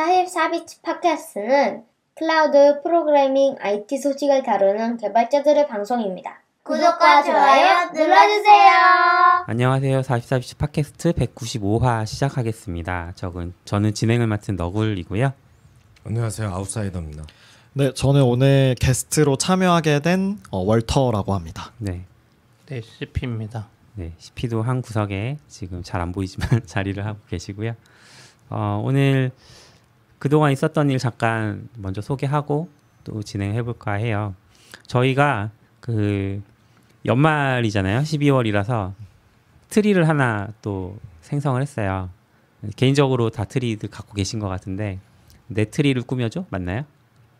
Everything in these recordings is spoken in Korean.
44bits 팟캐스트는 클라우드 프로그래밍 IT 소식을 다루는 개발자들의 방송입니다. 구독과 좋아요 눌러주세요. 안녕하세요. 44bits 팟캐스트 195화 시작하겠습니다. 저는, 저는 진행을 맡은 너굴이고요. 안녕하세요. 아웃사이더입니다. 네, 저는 오늘 게스트로 참여하게 된 어, 월터라고 합니다. 네. 네, CP입니다. 네, CP도 한 구석에 지금 잘 안 보이지만 자리를 하고 계시고요. 어, 오늘 그동안 있었던 일 잠깐 먼저 소개하고 또 진행해 볼까 해요. 저희가 그 연말이잖아요. 12월이라서 트리를 하나 또 생성을 했어요. 개인적으로 다 트리들 갖고 계신 것 같은데 내 트리를 꾸며줘 맞나요?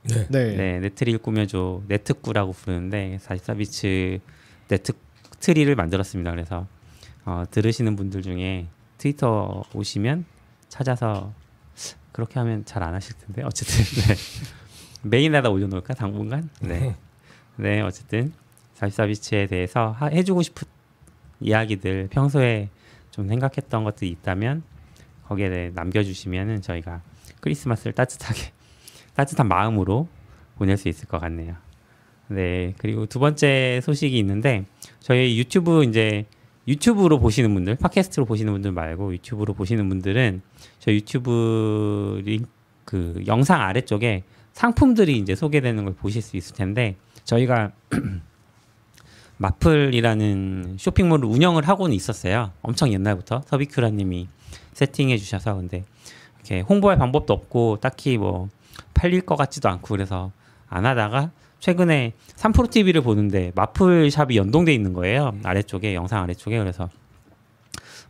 네. 네. 네, 내 트리를 꾸며줘 내트꾸라고 부르는데 44bits 내 트 트리를 만들었습니다. 그래서 어, 들으시는 분들 중에 트위터 오시면 찾아서 그렇게 하면 잘 안 하실 텐데 어쨌든. 네. 메인에다 올려놓을까 당분간? 네, 네. 어쨌든. 44비츠에 대해서 하, 해주고 싶은 이야기들 평소에 좀 생각했던 것들이 있다면 거기에 대해 남겨주시면은 저희가 크리스마스를 따뜻하게 따뜻한 마음으로 보낼 수 있을 것 같네요. 네 그리고 두 번째 소식이 있는데 저희 유튜브 이제 유튜브로 보시는 분들, 팟캐스트로 보시는 분들 말고 유튜브로 보시는 분들은 저희 유튜브 링그 영상 아래쪽에 상품들이 이제 소개되는 걸 보실 수 있을 텐데 저희가 마플이라는 쇼핑몰을 운영을 하고는 있었어요. 엄청 옛날부터 서비큐라님이 세팅해 주셔서 근데 이렇게 홍보할 방법도 없고 딱히 뭐 팔릴 것 같지도 않고 그래서 안 하다가 최근에 3프로 TV를 보는데 마플 샵이 연동돼 있는 거예요. 아래쪽에 영상 아래쪽에 그래서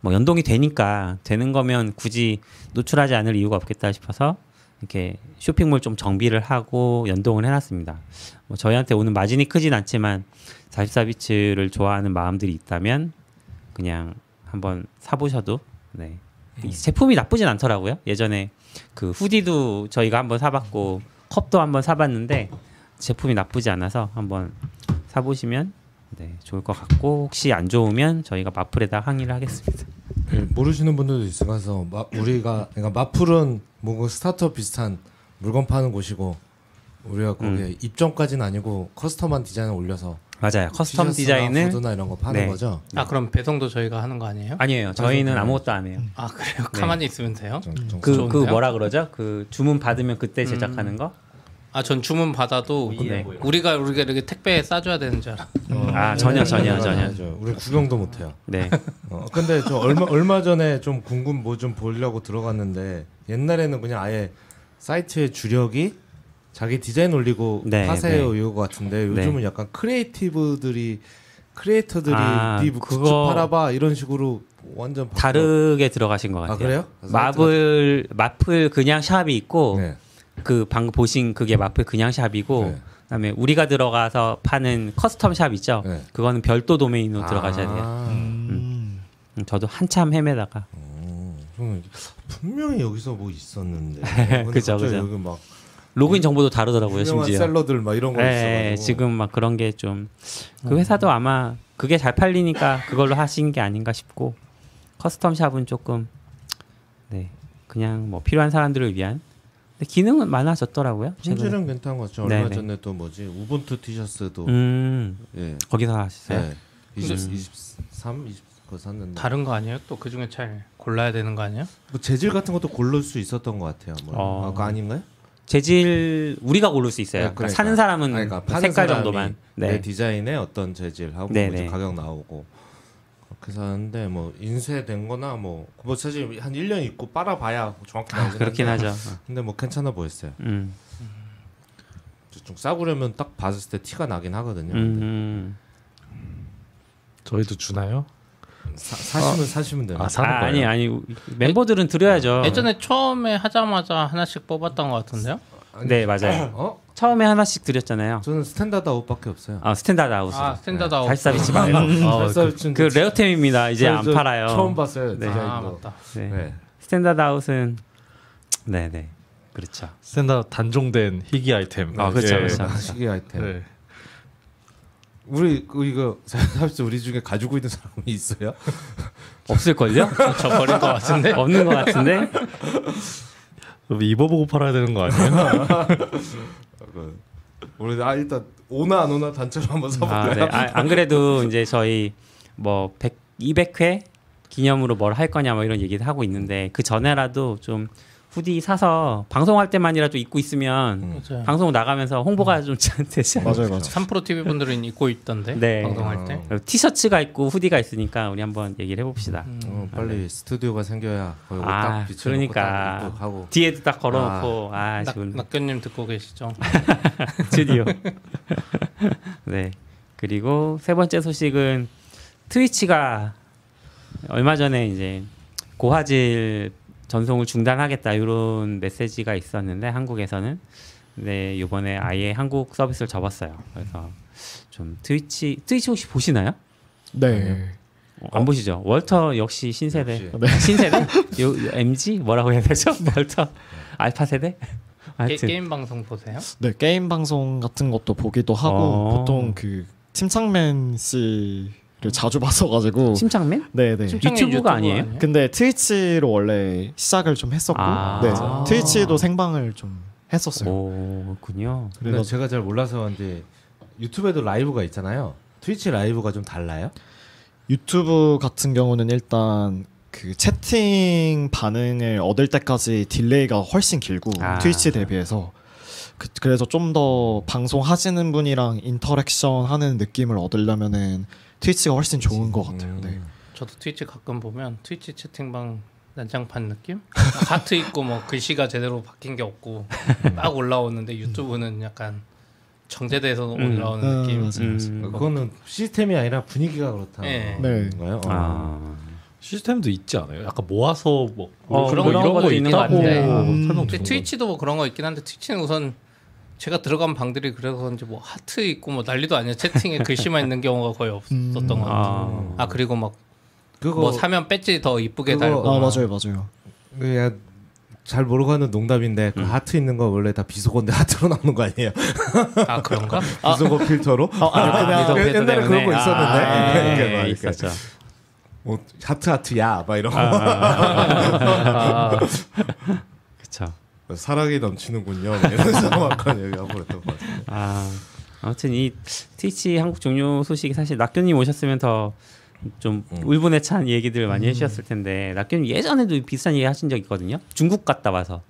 뭐 연동이 되니까 되는 거면 굳이 노출하지 않을 이유가 없겠다 싶어서 이렇게 쇼핑몰 좀 정비를 하고 연동을 해놨습니다. 뭐 저희한테 오는 마진이 크진 않지만 44비츠를 좋아하는 마음들이 있다면 그냥 한번 사보셔도 네. 이 제품이 나쁘진 않더라고요. 예전에 그 hoodie도 저희가 한번 사봤고 컵도 한번 사봤는데 제품이 나쁘지 않아서 한번 사보시면 네, 좋을 것 같고 혹시 안 좋으면 저희가 마플에다 항의를 하겠습니다. 네, 모르시는 분들도 있어서 마, 우리가 그러니까 마플은 뭐 스타트업 비슷한 물건 파는 곳이고 우리가 거기에 음. 입점까지는 아니고 custom한 디자인을 올려서 맞아요. custom 디자인을 후드나 이런 거 파는 네. 거죠. 아, 그럼 배송도 저희가 하는 거 아니에요? 아니에요. 저희는 아무것도 안 해요. 아, 그래요? 가만히 있으면 돼요? 좀- 좀 그, 그? 뭐라 그러죠? 그 주문 받으면 그때 제작하는 거? 아, 전 주문 받아도 네. 우리가 우리가 이렇게 택배에 싸줘야 되는 줄 알아. 아 전혀 전혀 네, 전혀. 맞아요. 우리 구경도 못 해요. 네. 어, 근데 저 얼마 얼마 전에 좀 궁금 뭐 좀 보려고 들어갔는데 옛날에는 그냥 아예 사이트의 주력이 자기 디자인 올리고 네, 파세요 네. 이거 같은데 요즘은 약간 크리에이터들이 크리에이터들이 아, 네 그거- 굿즈 팔아봐 이런 식으로 완전 바꿔. 다르게 들어가신 것 같아요. 아 그래요? 마플 마플 그냥 shop이 있고 네. 그 방금 보신 그게 마플 그냥 shop이고 네. 그다음에 우리가 들어가서 파는 custom shop 있죠. 네. 그거는 별도 도메인으로 들어가셔야 돼요. 아, 음. 음, 저도 한참 헤매다가 어, 저는 분명히 여기서 뭐 있었는데. 그죠, 그죠. 여기 막 로그인 정보도 다르더라고요. 심지어. seller들 막 이런 거 네, 있어가지고. 지금 막 그런 게 좀 그 회사도 아마 그게 잘 팔리니까 그걸로 하신 게 아닌가 싶고 custom shop은 조금 네 그냥 뭐 필요한 사람들을 위한 기능은 많아졌더라고요. 품질은 괜찮은 것 같죠. 얼마 네네. 전에 또 뭐지 Ubuntu 티셔츠도 음 예. 거기서 하셨어요. 네. 20, 음. 23, 20 그거 샀는데 다른 거 아니에요? 또 그 중에 잘 골라야 되는 거 아니에요? 뭐 재질 같은 것도 고를 수 있었던 것 같아요. 뭐. 어. 아, 그거 아닌가요? 재질 우리가 고를 수 있어요. 네, 그러니까 그러니까. 사는 사람은 아니, 그러니까 파는 색깔 정도만. 내 네. 디자인에 어떤 재질하고 네네. 뭐 이제 가격 나오고 그렇게 사는데 뭐 인쇄된거나 뭐, 뭐 사실 한 1년 입고 빨아봐야 정확히 아, 나오긴 그렇긴 한데 하죠. 어. 근데 뭐 괜찮아 보였어요. 음. 좀 싸구려면 딱 봤을 때 티가 나긴 하거든요. 음. 저희도 주나요? 사, 사시면 사시면 돼요. 아, 아? 아니 아니 멤버들은 드려야죠. 예전에 처음에 하자마자 하나씩 뽑았던 것 같은데요? 네 맞아요. 어? 처음에 하나씩 드렸잖아요. 저는 Standard Out밖에 없어요. 아 Standard Out. 아, Standard Out. 44bits 말고. 어, 그, 그, 그 레어템입니다. 이제 안 팔아요. 처음 봤어요. 네. 아, 맞다. 네. 네. Standard Out은 네네 그렇죠. Standard 단종된 희귀 아이템. 아, 그렇죠, 예. 그렇죠. 희귀 아이템. 네. 우리 그 이거 사실 우리 중에 가지고 있는 사람이 있어요? 없을 걸요? 저 버릴 것 같은데? 없는 것 같은데. 입어보고 팔아야 되는 거 아니에요? 그, 우리 아 일단 오나 안 오나 단체로 한번 아, 써볼까요? 네. 아, 안 그래도 이제 저희 뭐 100, 200회 기념으로 뭘 할 거냐 뭐 이런 얘기를 하고 있는데 그 전에라도 좀 후디 사서 방송할 때만이라도 입고 있으면 음. 맞아요. 방송 나가면서 홍보가 좀잘 되지 않아요? 맞아요, 맞아요. 3프로 TV 분들은 입고 있던데 네. 방송할 때. 아, 티셔츠가 있고 후디가 있으니까 우리 한번 얘기를 해봅시다. 음. 어, 빨리 스튜디오가 생겨야 거기 아, 그러니까. 하고 뒤에도 딱 걸어놓고 아, 낙, 좋은 낙견님 듣고 계시죠? 스튜디오. 네. 그리고 세 번째 소식은 트위치가 얼마 전에 이제 고화질 전송을 중단하겠다 이런 메시지가 있었는데 한국에서는 네 이번에 아예 한국 서비스를 접었어요. 그래서 좀 트위치 트위치 혹시 보시나요? 네. 어, 안 보시죠? 월터 역시 신세대 역시. 신세대 요, 요 MG 뭐라고 해야 되죠? 월터 알파 세대 게, 게임 방송 보세요? 네 게임 방송 같은 것도 보기도 하고 어. 보통 그 침착맨 씨 를 자주 봤어가지고 침착맨? 네네. 침착맨 유튜브가 아니에요? 근데 트위치로 원래 시작을 좀 했었고 아. 네 아. 트위치도 생방을 좀 했었어요. 오 그래서 제가 잘 몰라서 이제 유튜브에도 라이브가 있잖아요. 트위치 라이브가 좀 달라요? 유튜브 같은 경우는 일단 그 채팅 반응을 얻을 때까지 delay가 훨씬 길고 아. 트위치 대비해서 그, 그래서 좀 더 방송 하시는 분이랑 interaction 하는 느낌을 얻으려면은 트위치가 훨씬 좋은 것 같아요. 음. 네. 저도 트위치 가끔 보면 트위치 채팅방 난장판 느낌? 하트 있고 뭐 글씨가 제대로 바뀐 게 없고 딱 올라오는데 유튜브는 약간 정제돼서 음. 올라오는 음, 느낌. 맞아요. 음. 그거는 시스템이 아니라 분위기가 그렇다는 네. 네. 건가요? 어. 아. 시스템도 있지 않아요? 약간 모아서 뭐 어, 그런, 그런 이런 거 있는 것 있다고 같은데. 뭐 음. 들은 트위치도 뭐 그런 거 있긴 한데 트위치는 우선 제가 들어간 방들이 그래서 그런지 뭐 하트 있고 뭐 난리도 아니야 채팅에 글씨만 있는 경우가 거의 없었던 것 같아요. 아. 아 그리고 막뭐 그거 사면 배지 더 이쁘게 그거- 달고 아 막. 맞아요, 맞아요. 그냥 잘 모르고 하는 농담인데 그 하트 있는 거 원래 다 비속어인데 하트로 나오는 거 아니에요? 아 그런가? 비속어 필터로? 아, 그냥 그 옛날에 그런 거 있었는데 아, 막 이렇게. 있었죠. 뭐 하트 하트 야막 이런 거 아, 그렇죠. 사랑이 넘치는군요. 막 이러면서 막 그런 얘기하고 그랬던 것 같아요. 아 아무튼 이 트위치 한국 종료 소식이 사실 낙교님 오셨으면 더 좀 음. 울분에 찬 얘기들 많이 해주셨을 텐데 낙교님 예전에도 비슷한 얘기 하신 적 있거든요. 중국 갔다 와서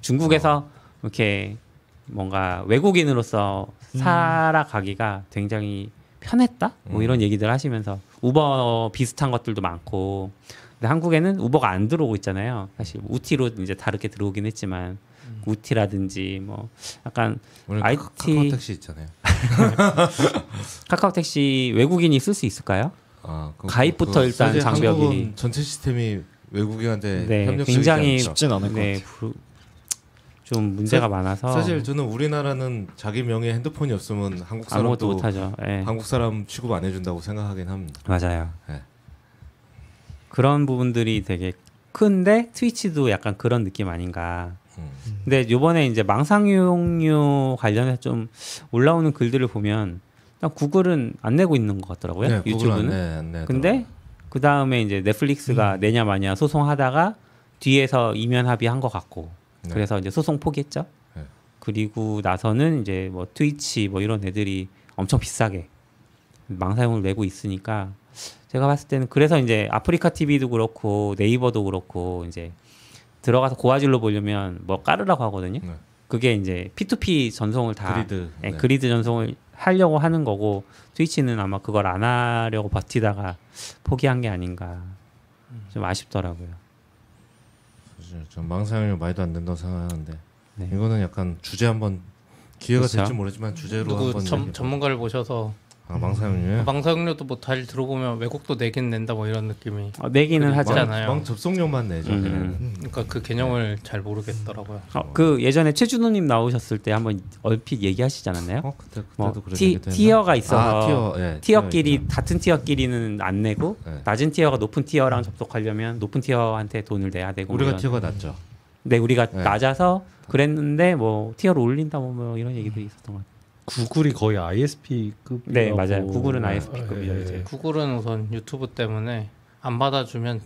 중국에서 이렇게 뭔가 외국인으로서 살아가기가 굉장히 편했다 뭐 이런 얘기들 하시면서 우버 비슷한 것들도 많고 근데 한국에는 우버가 안 들어오고 있잖아요. 사실 우티로 이제 다르게 들어오긴 했지만 우티라든지 뭐 약간 오늘 IT 카- 카카오 택시 있잖아요. 카카오 택시 외국인이 쓸 수 있을까요? 아, 그거- 가입부터 그거 일단 장벽이- 전체 시스템이 외국인한테 네, 굉장히. 쉽진 않을 것 네, 같아요. 부- 좀 문제가 많아서 사실 저는 우리나라는 자기 명의 핸드폰이 없으면 한국 아무것도 사람도 못하죠. 예. 한국 사람 취급 안 해준다고 생각하긴 합니다. 맞아요. 네. 그런 부분들이 되게 큰데 트위치도 약간 그런 느낌 아닌가. 음. 근데 요번에 이제 망상용료 관련해서 좀 올라오는 글들을 보면 구글은 안 내고 있는 것 같더라고요. 네, 유튜브는. 안 내, 안 내. 근데 그 다음에 이제 넷플릭스가 내냐 마냐 소송하다가 뒤에서 이면 합의한 것 같고 네. 그래서 이제 소송 포기했죠. 네. 그리고 나서는 이제 뭐 트위치 뭐 이런 애들이 엄청 비싸게 망사용을 내고 있으니까 제가 봤을 때는 그래서 이제 아프리카 TV도 그렇고 네이버도 그렇고 이제 들어가서 고화질로 보려면 뭐 깔으라고 하거든요. 네. 그게 이제 P2P 전송을 다 그리드. 예, 네. 그리드 전송을 하려고 하는 거고 트위치는 아마 그걸 안 하려고 버티다가 포기한 게 아닌가 좀 아쉽더라고요. 사실 전 망상용 말도 안 된다고 생각하는데 네. 이거는 약간 주제 한번 기회가 그렇죠. 될지 모르지만 주제로 누구 한번 전, 전문가를 모셔서 아 망상용이요? 방사용료도 뭐 잘 들어보면 외국도 내긴 낸다 뭐 이런 느낌이. 어, 내기는. 있잖아요. 망 접속료만 내죠. 음. 걔네는. 그러니까 그 개념을 잘 모르겠더라고요. 어, 그 예전에 최준호님 나오셨을 때 한번 얼핏 얘기하시지 않았나요? 어 그때 그때도 뭐 티? tier가 있어서 아, tier, 예, tier끼리 tier. 같은 tier끼리는 안 내고 네. 낮은 tier가 높은 tier랑 접속하려면 높은 tier한테 돈을 내야 되고 우리가 뭐 이런. tier가 낮죠. 네 우리가 네. 낮아서 그랬는데 뭐 tier를 올린다 뭐, 뭐 이런 얘기도 있었던 것 같아요. 구글이 거의 ISP급 네 맞아요. 구글은 ISP급이죠 예. 이제. 구글은 우선 유튜브 때문에 안 받아주면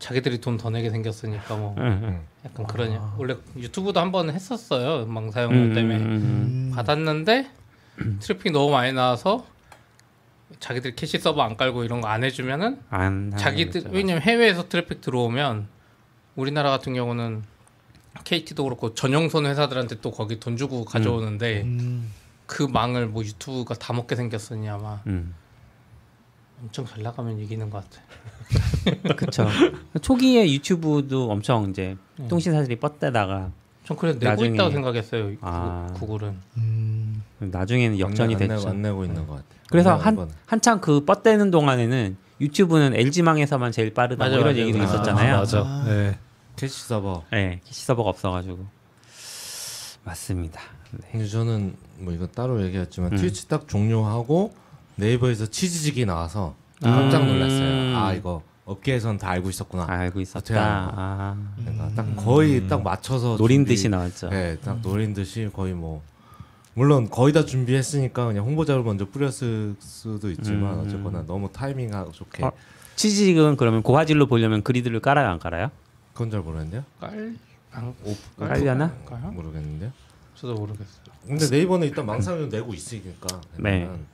자기들이 돈 더 내게 생겼으니까 뭐 응, 응. 약간 그런 원래 유튜브도 한 번 했었어요 망 사용료 음, 때문에 음, 받았는데 트래픽 너무 많이 나와서 자기들 캐시 서버 안 깔고 이런 거 안 해주면은 안 자기들. 왜냐면 해외에서 트래픽 들어오면 우리나라 같은 경우는 KT도 그렇고 전용선 회사들한테 또 거기 돈 주고 가져오는데 음. 그 망을 뭐 유튜브가 다 먹게 생겼으니 아마 음. 엄청 잘 나가면 이기는 것 같아. 그쵸. 초기에 유튜브도 엄청 이제 음. 통신사들이 뻗대다가 전 그래 내고 나중에- 있다고 생각했어요. 구- 아. 구글은. 음. 나중에는 역전이 안, 됐죠. 안 내고 있는 것 같아. 그래서 한 이번에. 한창 그 뻗대는 동안에는 유튜브는 LG망에서만 제일 빠르다 뭐 맞아, 이런 맞아. 얘기도 아, 있었잖아요. 맞아. 아. 네. 캐시 서버. 네, 캐시 서버가 없어가지고 맞습니다. 네. 근데 저는 뭐 이거 따로 얘기했지만 음. 트위치 딱 종료하고 네이버에서 치즈직이 나와서 음. 깜짝 놀랐어요. 아 이거 업계에선 다 알고 있었구나. 알고 있었다. 아, 그러니까 딱 거의 딱 맞춰서 노린 준비- 듯이 나왔죠. 네, 딱 노린 듯이 거의 뭐 물론 거의 다 준비했으니까 그냥 홍보자를 먼저 뿌렸을 수도 있지만 음. 어쨌거나 너무 타이밍하고 좋게 어, 치즈직은 그러면 고화질로 보려면 그리드를 깔아요, 안 깔아요? 그건 잘 모르겠는데요. 깔? 안 오프 깔려나? 깔까요? 모르겠는데요. 저도 모르겠어요. 근데 네이버는 일단 망상료 내고 있으니까. 네. 일단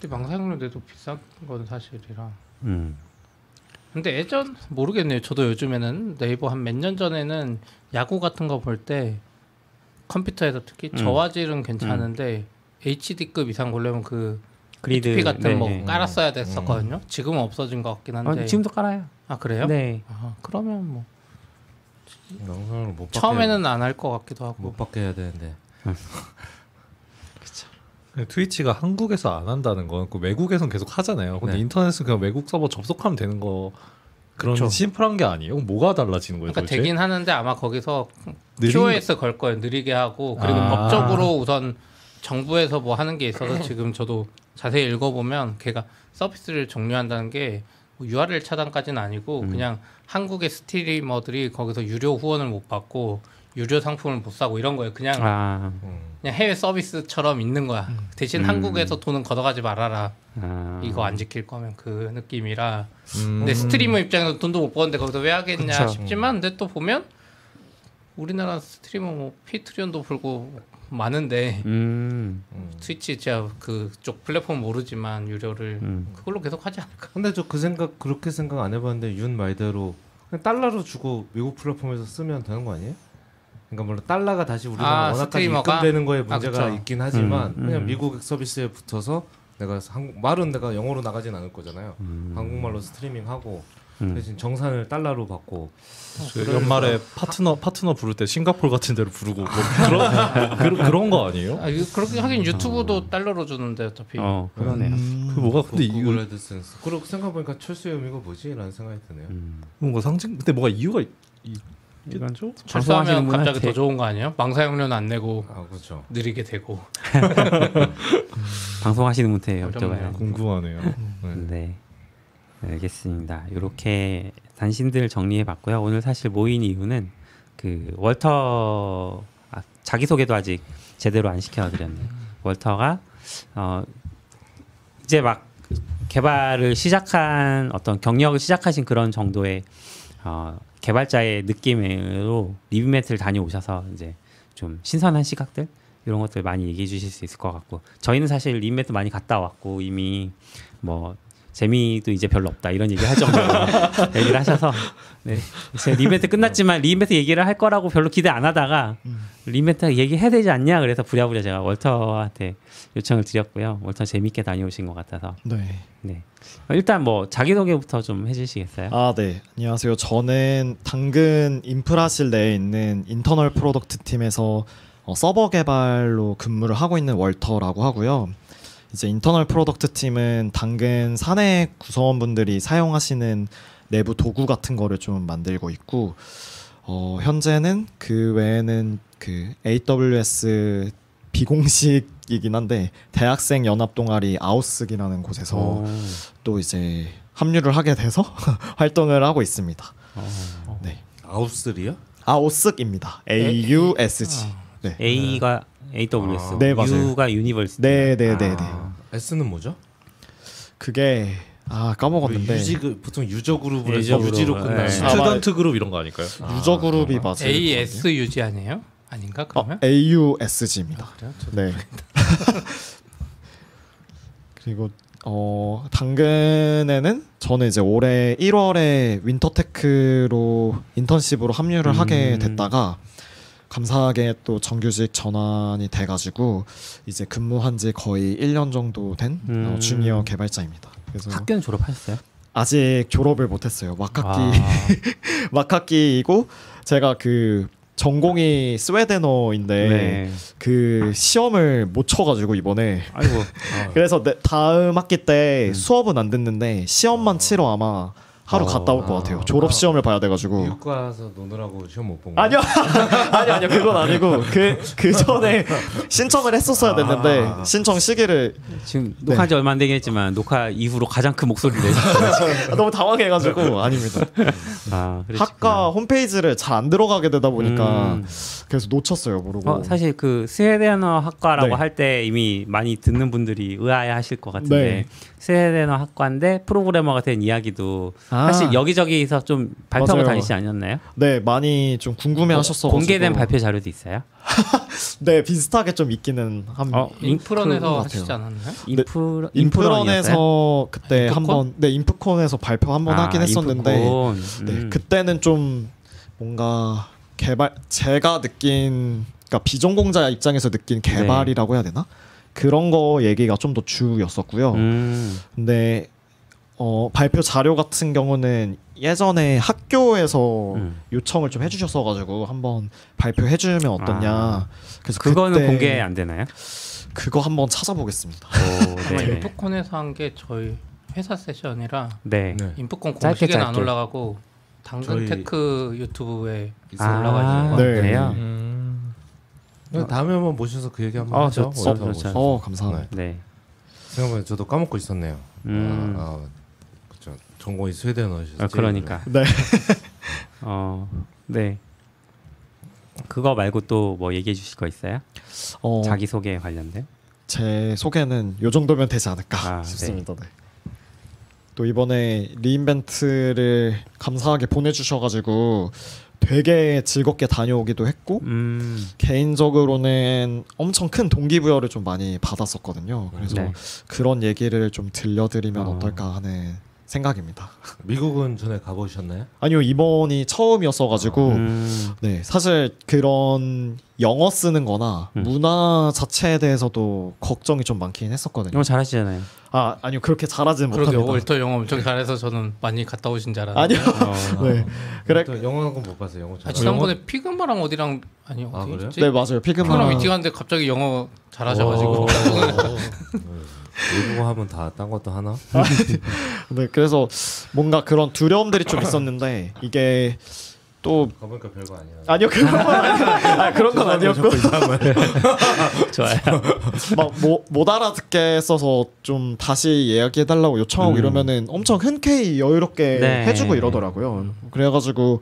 근데 망사용료 내도 비싼 건 사실이라. 음. 근데 예전 모르겠네요. 저도 요즘에는 네이버 한 몇 년 전에는 야구 같은 거 볼 때 컴퓨터에서 특히 음. 저화질은 괜찮은데 HD급 이상 보려면 그 그리드 HP 같은 네, 뭐 네. 깔았어야 됐었거든요. 지금은 없어진 것 같긴 한데. 어, 지금도 깔아요. 아 그래요? 네. 아, 그러면 뭐 망상을 못 처음에는 안 할 것 같기도 하고. 못 받게 해야 되는데. 트위치가 한국에서 안 한다는 건 그 외국에선 계속 하잖아요. 근데 네. 인터넷은 그냥 외국 서버 접속하면 되는 거 그런 그쵸. 심플한 게 아니에요. 뭐가 달라지는 거예요? 그러니까 도대체? 되긴 하는데 아마 거기서 QoS 걸 거예요. 느리게 하고 그리고 아. 법적으로 우선 정부에서 뭐 하는 게 있어서 지금 저도 자세히 읽어보면 걔가 서비스를 종료한다는 게 뭐 URL 차단까지는 아니고 음. 그냥 한국의 streamer들이 거기서 유료 후원을 못 받고 유료 상품을 못 사고 이런 거예요. 그냥 아, 음. 그냥 해외 서비스처럼 있는 거야. 대신 음. 한국에서 돈은 걷어가지 말아라. 아. 이거 안 지킬 거면 그 느낌이라. 음. 근데 스트리머 입장에서 돈도 못 버는데 거기서 왜 하겠냐 그쵸. 싶지만 근데 또 보면 우리나라 스트리머 뭐 피트리온도 불고 많은데 음. 음. 트위치 진짜 그쪽 플랫폼 모르지만 유료를 음. 그걸로 계속 하지 않을까? 근데 저 그 생각 그렇게 생각 안 해봤는데 윤 말대로 그냥 달러로 주고 미국 플랫폼에서 쓰면 되는 거 아니에요? 그러니까 물론 달러가 다시 우리나라 아, 워낙까지 스트리머가? 입금되는 거에 아, 문제가 그쵸. 있긴 하지만 음, 그냥 음. 미국 서비스에 붙어서 내가 한국 말은 내가 영어로 나가진 않을 거잖아요. 음. 한국말로 스트리밍하고 음. 대신 정산을 달러로 받고 그 연말에 파트너 파트너 부를 때 싱가포르 같은 데로 부르고 뭐 그런 그런, 그런 거 아니에요? 아, 그렇게 하긴 유튜브도 달러로 주는데 어차피 어, 그러네요. 음. 그 뭐가 근데 구글 이거 애드센스 그러고 생각 보니까 철수의 의미가 뭐지라는 생각이 드네요. 음. 뭔가 상징 근데 뭐가 이유가 있- 이건 있겠죠? 철수하면 갑자기 더 좋은 거 아니에요? 망사용료는 안 내고 아 그렇죠. 느리게 되고 방송하시는 분한테. 여쭤봐요. 궁금하네요. 네. 네. 알겠습니다. 이렇게 단신들 정리해 봤고요. 오늘 사실 모인 이유는 그 월터 아, 자기 소개도 아직 제대로 안 시켜드렸네요. 월터가 어 이제 막 개발을 시작한 어떤 경력을 시작하신 그런 정도의 어 개발자의 느낌으로 리뷰매트를 다녀오셔서 이제 좀 신선한 시각들 이런 것들 많이 얘기해 주실 수 있을 것 같고 저희는 사실 리뷰매트 많이 갔다 왔고 이미 뭐 재미도 이제 별로 없다 이런 얘기 할 정도로 얘기를 하셔서 네. 제 re:Invent 끝났지만 re:Invent 얘기를 할 거라고 별로 기대 안 하다가 re:Invent 얘기해야 되지 않냐 그래서 부랴부랴 제가 월터한테 요청을 드렸고요. 월터 재밌게 다녀오신 것 같아서 네. 네. 일단 뭐 자기소개부터 좀 해주시겠어요? 아, 네. 안녕하세요. 저는 당근 인프라실 내에 있는 Internal Product 팀에서 어, 서버 개발로 근무를 하고 있는 월터라고 하고요. 이제 Internal Product 팀은 당근 사내 구성원분들이 사용하시는 내부 도구 같은 거를 좀 만들고 있고 어, 현재는 그 외에는 그 AWS 비공식이긴 한데 대학생 연합 동아리 AUSG라는 곳에서 오. 또 이제 합류를 하게 돼서 활동을 하고 있습니다. 어. 네. AUSG요? AUSG입니다. A U S G. 네. A가 AWS, 아. 네, 맞아요. U가 University. 네, 네, 네, 네. S는 뭐죠? 그게 아 까먹었는데 유지 그 보통 유저 유저 해서 유지로 그룹. 끝나는 네. Student Group 이런 거 아닐까요? User Group이 맞아요. AS UG 아니에요? 아닌가 어, 그러면? AUSG입니다. 그래요? 저- 네. 그리고 어 당근에는 저는 이제 올해 1월에 윈터테크로 인턴십으로 합류를 하게 음. 됐다가 감사하게 또 정규직 전환이 돼가지고 이제 근무한 지 거의 1년 정도 된 어, 음. 주니어 개발자입니다. 그래서 학교는 졸업하셨어요? 아직 졸업을 못했어요. 막학기 아, 막학기이고 제가 그 전공이 스웨덴어인데 네. 그 시험을 못 쳐가지고 이번에 아이고. 그래서 내 다음 학기 때 음. 수업은 안 듣는데 시험만 치러 아마 하루 어. 갔다 올 것 같아요. 졸업 시험을 봐야 돼가지고. 가서 노느라고 시험 못 본 거. 아니요, 아니 아니요 그건 아니고 그그 전에 신청을 했었어야 됐는데 아. 신청 시기를 지금 녹화한 지 얼마 안 되긴 했지만 녹화 이후로 가장 큰 목소리를. 너무 당황해가지고 아닙니다. 아. 학과 홈페이지를 잘 안 들어가게 되다 보니까 음. 그래서 놓쳤어요 모르고. 어, 사실 그 스웨덴어 학과라고 네. 할때 이미 많이 듣는 분들이 의아해하실 것 같은데 네. 스웨덴어 학과인데 프로그래머가 된 이야기도 아. 사실 여기저기서 좀 발표하고. 다니지 않았나요? 네 많이 좀 궁금해 하셨어. 공개된 발표 자료도 있어요? 네 비슷하게 좀 있기는 합니다. 어, 인프런에서 것 하시지. 않았나요? 인프 인프런에서 그때 인프콘? 한번 네 인프콘에서 발표 한번 아, 하긴 했었는데. 네 음. 그때는 좀 뭔가 개발 제가 느낀 그러니까 비전공자 입장에서 느낀 개발이라고 해야 되나 그런 거 얘기가 좀 더 주였었고요. 음. 근데 어, 발표 자료 같은 경우는 예전에 학교에서 음. 요청을 좀 해주셨어 가지고 한번 발표해 주면 어떠냐. 아. 그래서 그거는 그때 공개 안 되나요? 그거 한번 찾아보겠습니다. 오, 아마 네. 인프콘에서 한 게 저희 회사 session이라 네. 네. 인프콘 공식에는 안 짧게. 올라가고 당근 저희- tech 유튜브에 아, 올라가지고. 네. 그래요? 음. 네, 다음에 한번 모셔서 그 얘기 한번 어, 하죠. 좋죠, 월터 좋죠. 모셔서. 어 감사합니다. 네. 생각보다 저도 까먹고 있었네요. 음. 아, 아, 그죠. 전공이 스웨덴어셨지. 아, 그러니까. 네. 어, 네. 그거 말고 또 뭐 얘기해 주실 거 있어요? 어, 자기 소개 관련된? 제 소개는 요 정도면 되지 않을까 아, 싶습니다. 네. 또 이번에 리인벤트를 감사하게 보내주셔가지고 되게 즐겁게 다녀오기도 했고 음. 개인적으로는 엄청 큰 동기부여를 좀 많이 받았었거든요. 그래서 네. 그런 얘기를 좀 들려드리면 어. 어. 떨까 하는 생각입니다. 미국은 전에 가보셨나요? 아니요 이번이 처음이었어가지고 음. 네 사실 그런 영어 쓰는거나 음. 문화 자체에 대해서도 걱정이 좀 많긴 했었거든요. 영어 잘하시잖아요. 아 아니요 그렇게 잘하지는 그러게 못합니다. 월터 영어 엄청 잘해서 저는 많이 갔다 오신 줄 알았는데. 아니요. 어. 네 그래 또 영어 학원 못 봤어요. 영어 아, 잘. 지난번에 피그마랑 어디랑 아니 아, 그래요? 어디였지? 네 맞아요 피그마랑 피그마 미팅 하는데 갑자기 영어 잘하셔가지고 외국어 하면 다 딴 것도 하나? 네 그래서 뭔가 그런 두려움들이 좀 있었는데 이게 또 가보니까 별거 아니야. 아니요 그런 건 아니고 아, 그런 건 아니었고 좋아요. 막못 알아듣게 써서 좀 다시 이야기해 달라고 요청하고 음. 이러면은 엄청 흔쾌히 여유롭게 네. 해주고 이러더라고요. 그래가지고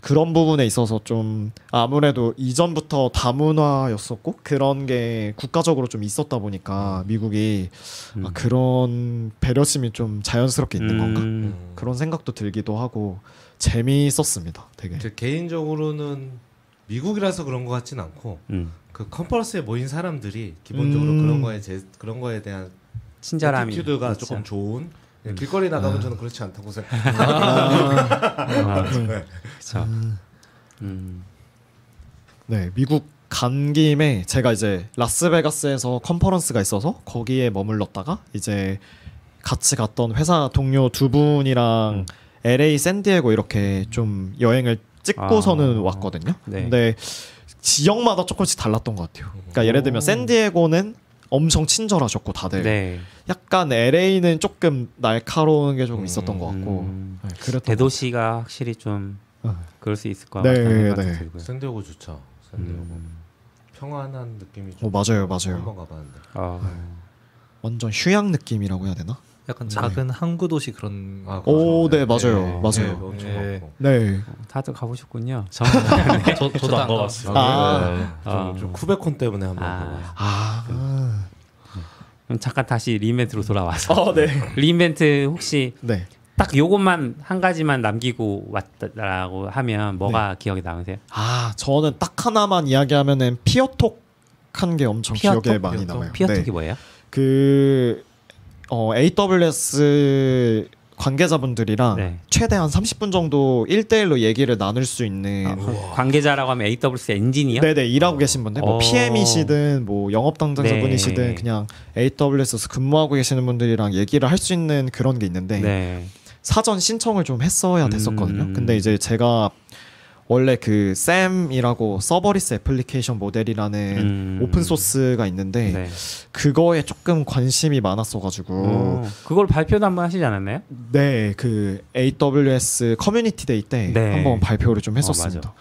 그런 부분에 있어서 좀 아무래도 이전부터 다문화였었고 그런 게 국가적으로 좀 있었다 보니까 미국이 음. 아, 그런 배려심이 좀 자연스럽게 있는 건가 음. 그런 생각도 들기도 하고 재미있었습니다. 되게. 제 개인적으로는 미국이라서 그런 것 같진 않고 음. 그 컨퍼런스에 모인 사람들이 기본적으로 음. 그런 거에 제 그런 거에 대한 친절함이 그렇죠. 조금 좋은 예, 길거리 나가면 저는 그렇지 않다고 생각해요. 아, 그렇죠. 음. 네, 미국 간 김에 제가 이제 라스베가스에서 컨퍼런스가 있어서 거기에 머물렀다가 이제 같이 갔던 회사 동료 두 분이랑 음. LA 샌디에고 이렇게 좀 여행을 찍고서는 아. 왔거든요. 네. 근데 지역마다 조금씩 달랐던 것 같아요. 그러니까 예를 들면 샌디에고는 엄청 친절하셨고 다들 네. 약간 LA는 조금 날카로운 게 조금 있었던 것 같고 음. 네, 대도시가 확실히 좀 어. 그럴 수 있을 것 네, 같다는 생각이 네. 들고요. 샌디에고 좋죠. 샌디에고 음. 평안한 느낌이 어, 좀 맞아요, 맞아요. 한번 가봤는데. 어. 완전 휴양 느낌이라고 해야 되나? 약간 작은 항구 도시 그런 아, 오, 그렇죠. 네, 맞아요. 네, 맞아요. 네, 네. 네. 다들 가보셨군요. 저 저, 저도 안 가봤어요. 아. 네. 좀, 좀 쿠베콘 때문에 한번 아. 가봤어요. 아, 그럼 잠깐 다시 리인벤트로 돌아와서 어, 네. 리인벤트 혹시 네. 딱 요것만 한 가지만 남기고 왔다라고 하면 뭐가 기억에 남으세요? 아, 저는 딱 하나만 이야기하면은 피어톡 한 게 엄청 피어톡? 기억에 많이 피어톡? 남아요. 피어톡이 네. 뭐예요? 그 어, AWS 관계자분들이랑 네. 최대한 30분 정도 1대1로 얘기를 나눌 수 있는 아, 관계자라고 하면 AWS 엔지니어? 네네 일하고 계신 분들 뭐 어. PM이시든 뭐 영업 담당자분이시든 네. 그냥 AWS에서 근무하고 계시는 분들이랑 얘기를 할 수 있는 그런 게 있는데 네. 사전 신청을 좀 했어야 됐었거든요. 음. 근데 이제 제가 원래 그 SAM이라고 Serverless Application Model이라는 음. 오픈 소스가 있는데 네. 그거에 조금 관심이 많았어가지고 어, 그걸 발표도 한번 하시지 않았나요? 네 그 AWS Community Day 때 네. 한번 발표를 좀 했었습니다.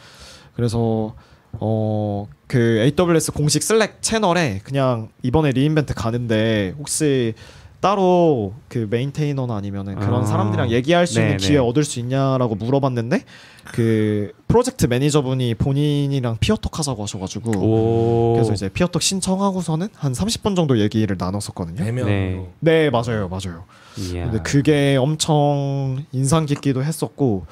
그래서 어 그 AWS 공식 슬랙 채널에 그냥 이번에 re:Invent 가는데 혹시 따로 그 maintainer나 아니면은 그런 아. 사람들이랑 얘기할 수 있는 네, 기회 네. 얻을 수 있냐라고 물어봤는데 그 프로젝트 매니저분이 본인이랑 peer talk 하자고 하셔가지고 오. 그래서 이제 peer talk 신청하고서는 한 30분 정도 얘기를 나눴었거든요. 네. 네 맞아요 맞아요. 이야. 근데 그게 엄청 인상 깊기도 했었고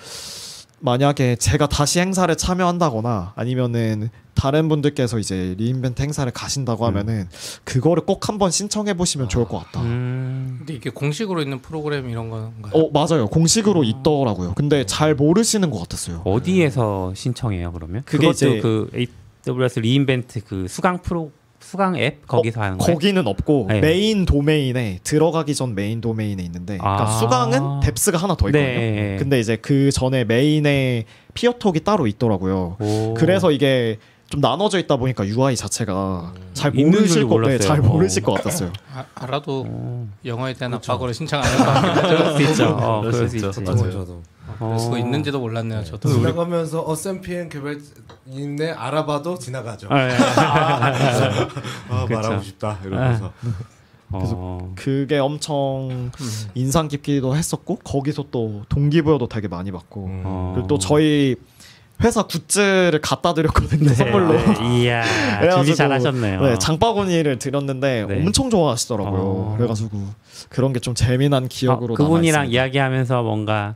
만약에 제가 다시 행사를 참여한다거나 아니면은 다른 분들께서 이제 re:Invent 행사를 가신다고 하면은 그거를 꼭 한번 신청해 보시면 좋을 것 같다. 음. 근데 이게 공식으로 있는 프로그램 이런 건가요? 어 맞아요 공식으로 있더라고요. 근데 잘 모르시는 것 같았어요. 어디에서 신청해요 그러면? 그게 이제- 그 AWS re:Invent 그 수강 프로 수강 앱 거기서 하는 거예요? 거기는 없고 네. 메인 도메인에 들어가기 전 메인 도메인에 있는데 그러니까 아. 수강은 depth가 하나 더 있거든요. 네. 근데 이제 그 전에 메인에 peer talk이 따로 있더라고요. 오. 그래서 이게 좀 나눠져 있다 보니까 UI 자체가 잘 모르실 것, 네. 잘 어. 모르실 것 같았어요. 아, 알아도 오. 영어에 대한 압박으로 신청 안 하죠. 그럴 수 있죠. 어, 그럴 수수 있죠. 맞아요. 저도 그럴 수가 어. 있는지도 몰랐네요. 저도. 지나가면서 어 샘피엔 개발인네 알아봐도 지나가죠. 아, 예. 아, 그쵸. 말하고 싶다 이러면서 어. 그게 엄청 음. 인상 깊기도 했었고 거기서 또 동기부여도 되게 많이 받고 음. 어. 그리고 또 저희 회사 굿즈를 갖다 드렸거든요 선물로. 네. 이야 준비 잘하셨네요. 네, 장바구니를 드렸는데 네. 엄청 좋아하시더라고요. 어. 그래가지고 그런 게 좀 재미난 기억으로 어, 그분이랑 남아있습니다. 이야기하면서 뭔가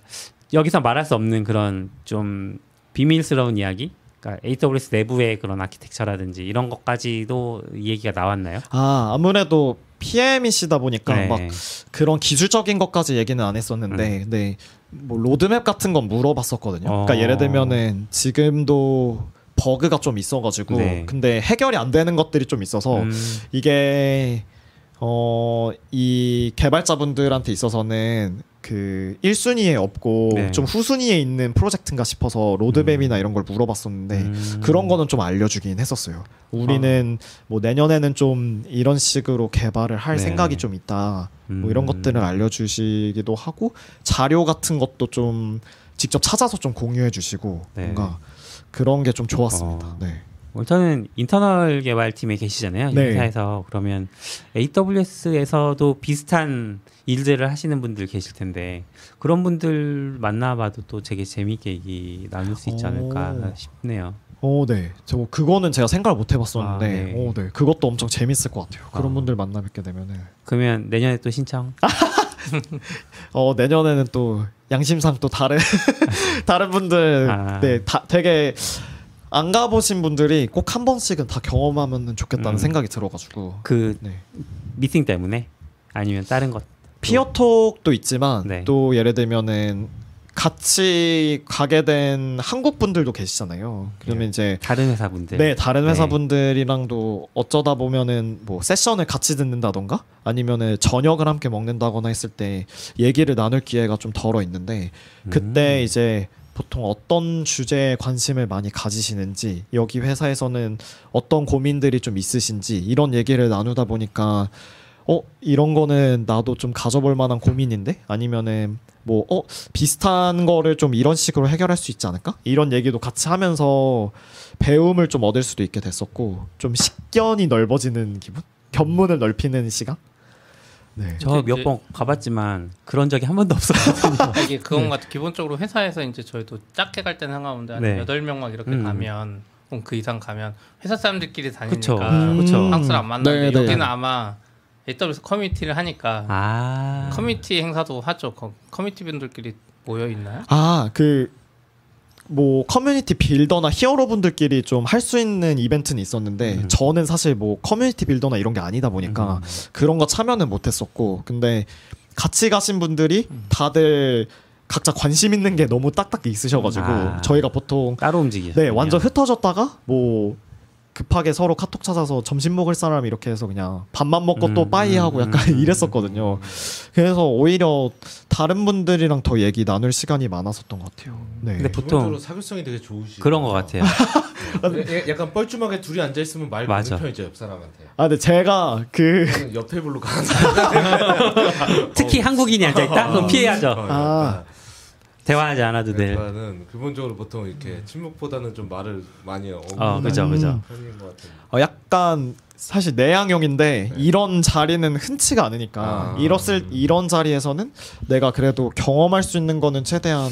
여기서 말할 수 없는 그런 좀 비밀스러운 이야기, 그러니까 AWS 내부의 그런 아키텍처라든지 이런 것까지도 이 얘기가 나왔나요? 아 아무래도 PM이시다 보니까 네. 막 그런 기술적인 것까지 얘기는 안 했었는데 근데 뭐 로드맵 같은 건 물어봤었거든요. 어. 그러니까 예를 들면은 지금도 버그가 좀 있어가지고 네. 근데 해결이 안 되는 것들이 좀 있어서 음, 이게 어 이 개발자분들한테 있어서는 그 1순위에 없고 네. 좀 후순위에 있는 프로젝트인가 싶어서 로드맵이나 이런 걸 물어봤었는데 음. 그런 거는 좀 알려주긴 했었어요. 우리는 뭐 내년에는 좀 이런 식으로 개발을 할 네. 생각이 좀 있다. 뭐 이런 음. 것들을 알려주시기도 하고 자료 같은 것도 좀 직접 찾아서 좀 공유해주시고 네. 뭔가 그런 게 좀 좋았습니다. 어. 네. 뭐 저는 인터널 개발팀에 계시잖아요. 이 네. 회사에서 그러면 AWS에서도 비슷한 일들을 하시는 분들 계실 텐데 그런 분들 만나봐도 또 되게 재미있게 얘기 나눌 수 있지 않을까 오. 싶네요. 어, 네. 저 그거는 제가 생각을 못 해봤었는데, 아, 네. 어, 네. 그것도 엄청 재밌을 것 같아요. 그런 아. 분들 만나 뵙게 되면은, 그러면 내년에 또 신청? 어, 내년에는 또 양심상 또 다른 다른 분들, 아. 네, 다 되게 안 가보신 분들이 꼭 한 번씩은 다 경험하면 좋겠다는 음. 생각이 들어가지고, 그 네. 미팅 때문에 아니면 다른 것? 피어톡도 있지만 네. 또 예를 들면은 같이 가게 된 한국 분들도 계시잖아요. 그러면 이제 다른 회사 분들? 네, 다른 회사 네. 분들이랑도 어쩌다 보면은 뭐 세션을 같이 듣는다던가 아니면은 저녁을 함께 먹는다거나 했을 때 얘기를 나눌 기회가 좀 덜어 있는데 그때 음. 이제 보통 어떤 주제에 관심을 많이 가지시는지 여기 회사에서는 어떤 고민들이 좀 있으신지 이런 얘기를 나누다 보니까 어 이런 거는 나도 좀 가져볼 만한 고민인데 아니면은 뭐 어 비슷한 거를 좀 이런 식으로 해결할 수 있지 않을까 이런 얘기도 같이 하면서 배움을 좀 얻을 수도 있게 됐었고 좀 식견이 넓어지는 기분 견문을 넓히는 시간 네 저 몇 번 가봤지만 그런 적이 한 번도 없었거든요. 이게 그건 같아. 기본적으로 회사에서 이제 저희도 작게 갈 때는 상관없는데 한 네. 여덟 명막 이렇게 음. 가면 혹은 그 이상 가면 회사 사람들끼리 그쵸. 다니니까 그쵸. 음. 상스를 안 만나는데 네, 네. 여기는 아마 AWS 커뮤니티를 하니까 아. 커뮤니티 행사도 하죠. 거- 커뮤니티 분들끼리 모여 있나요? 아, 그, 뭐, community builder나 hero 분들끼리 좀 할 수 있는 이벤트는 있었는데, 음. 저는 사실 뭐, community builder나 이런 게 아니다 보니까, 음. 그런 거 참여는 못 했었고, 근데 같이 가신 분들이 다들 각자 관심 있는 게 너무 딱딱 있으셔가지고, 아. 저희가 보통, 따로 움직이. 네, 완전 흩어졌다가, 뭐, 급하게 서로 카톡 찾아서 점심 먹을 사람 이렇게 해서 그냥 밥만 먹고 또 음, 빠이 하고 약간 음, 이랬었거든요. 그래서 오히려 다른 분들이랑 더 얘기 나눌 시간이 많았었던 것 같아요. 네. 근데 보통 사교성이 되게 좋으시고 그런 것 같아요. 약간 뻘쭘하게 둘이 앉아 있으면 말 맞아. 많은 편이죠 옆 사람한테. 아, 근데 제가 그 옆 테이블로 가는 특히 한국인이 앉아 있다? 그럼 피해야죠. 아. 대화하지 않아도 될. 약간은 기본적으로 보통 이렇게 침묵보다는 좀 말을 많이 어, 그죠, 그죠. 편인 것 같아요. 어, 약간 사실 내향형인데 네. 이런 자리는 흔치가 않으니까 아. 이렇을 이런 자리에서는 내가 그래도 경험할 수 있는 거는 최대한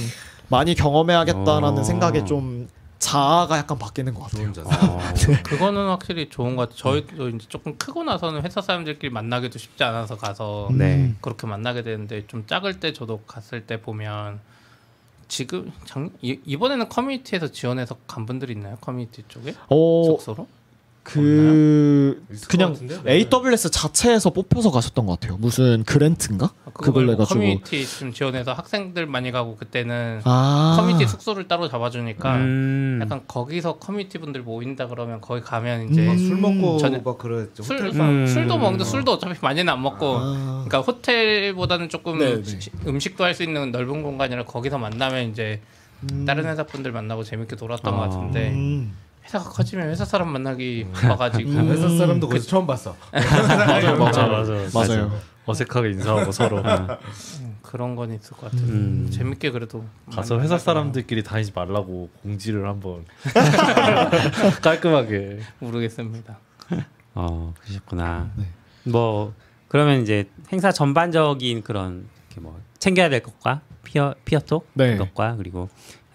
많이 경험해야겠다라는 어. 생각에 좀 자아가 약간 바뀌는 것 같아요. 어. 그거는 확실히 좋은 것 같아요. 저희도 이제 조금 크고 나서는 회사 사람들끼리 만나기도 쉽지 않아서 가서 네. 그렇게 만나게 되는데 좀 작을 때 저도 갔을 때 보면 지금 작, 이, 이번에는 커뮤니티에서 지원해서 간 분들이 있나요? 커뮤니티 쪽에 어, 숙소로? 그 그냥 같은데요? AWS 자체에서 뽑혀서 가셨던 것 같아요. 무슨 grant인가? 아, 그걸 뭐 해가지고 커뮤니티 좀 지원해서 학생들 많이 가고 그때는 아 커뮤니티 숙소를 따로 잡아주니까 음. 약간 거기서 커뮤니티 분들 모인다 그러면 거기 가면 이제 음. 아, 술 먹고 저는 막 그랬죠. 술, 음. 술도 먹는데 술도 어차피 많이는 안 먹고 아. 그러니까 호텔보다는 조금 네, 네. 시- 음식도 할 수 있는 넓은 공간이라 거기서 만나면 이제 음. 다른 회사 분들 만나고 재밌게 놀았던 아. 것 같은데 음. 회사가 커지면 회사 사람 만나기 바빠가지고 아, 회사 음. 사람도 거기서 처음 봤어. 맞아요, 맞아 맞아요, 맞아 맞아요. 어색하게 인사하고 서로 음, 그런 건 있을 것 같아요. 음. 재밌게 그래도 가서 회사 사람들끼리 다니지 말라고 공지를 한번 깔끔하게 모르겠습니다. 어, 그러셨구나. 네. 뭐 그러면 이제 행사 전반적인 그런 이렇게 뭐 챙겨야 될 것과 피어 피어톡 네. 것과 그리고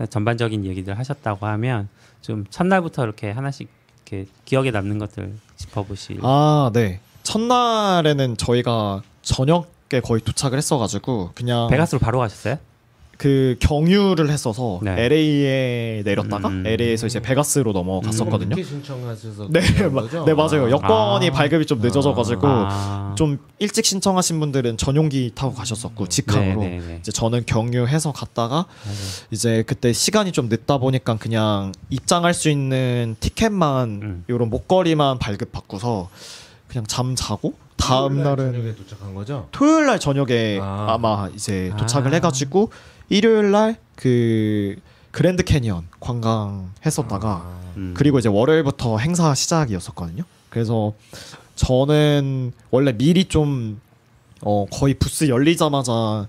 전반적인 얘기들 하셨다고 하면 좀 첫날부터 이렇게 하나씩 이렇게 기억에 남는 것들 짚어보실. 아, 네. 첫날에는 저희가 저녁에 거의 도착을 했어가지고 그냥 베가스로 바로 가셨어요? 그 경유를 했었어서 네. LA에 내렸다가 음. LA에서 이제 베가스로 넘어갔었거든요. 늦게 신청하셔서 네? 네 맞아요. 여권이 아. 발급이 좀 늦어져가지고 아. 좀 일찍 신청하신 분들은 전용기 타고 가셨었고 직항으로 네, 네, 네. 이제 저는 경유해서 갔다가 맞아요. 이제 그때 시간이 좀 늦다 보니까 그냥 입장할 수 있는 티켓만 음. 요런 목걸이만 발급 받고서 그냥 잠 자고 다음 토요일 날 날은 저녁에 도착한 거죠? 토요일 날 저녁에 아. 아. 마 이제 아. 도착을 해가지고 일요일 날그 그랜드 캐니언 관광했었다가 아. 음. 그리고 이제 월요일부터 행사 시작이었었거든요. 그래서 저는 원래 미리 좀 어, 거의 부스 열리자마자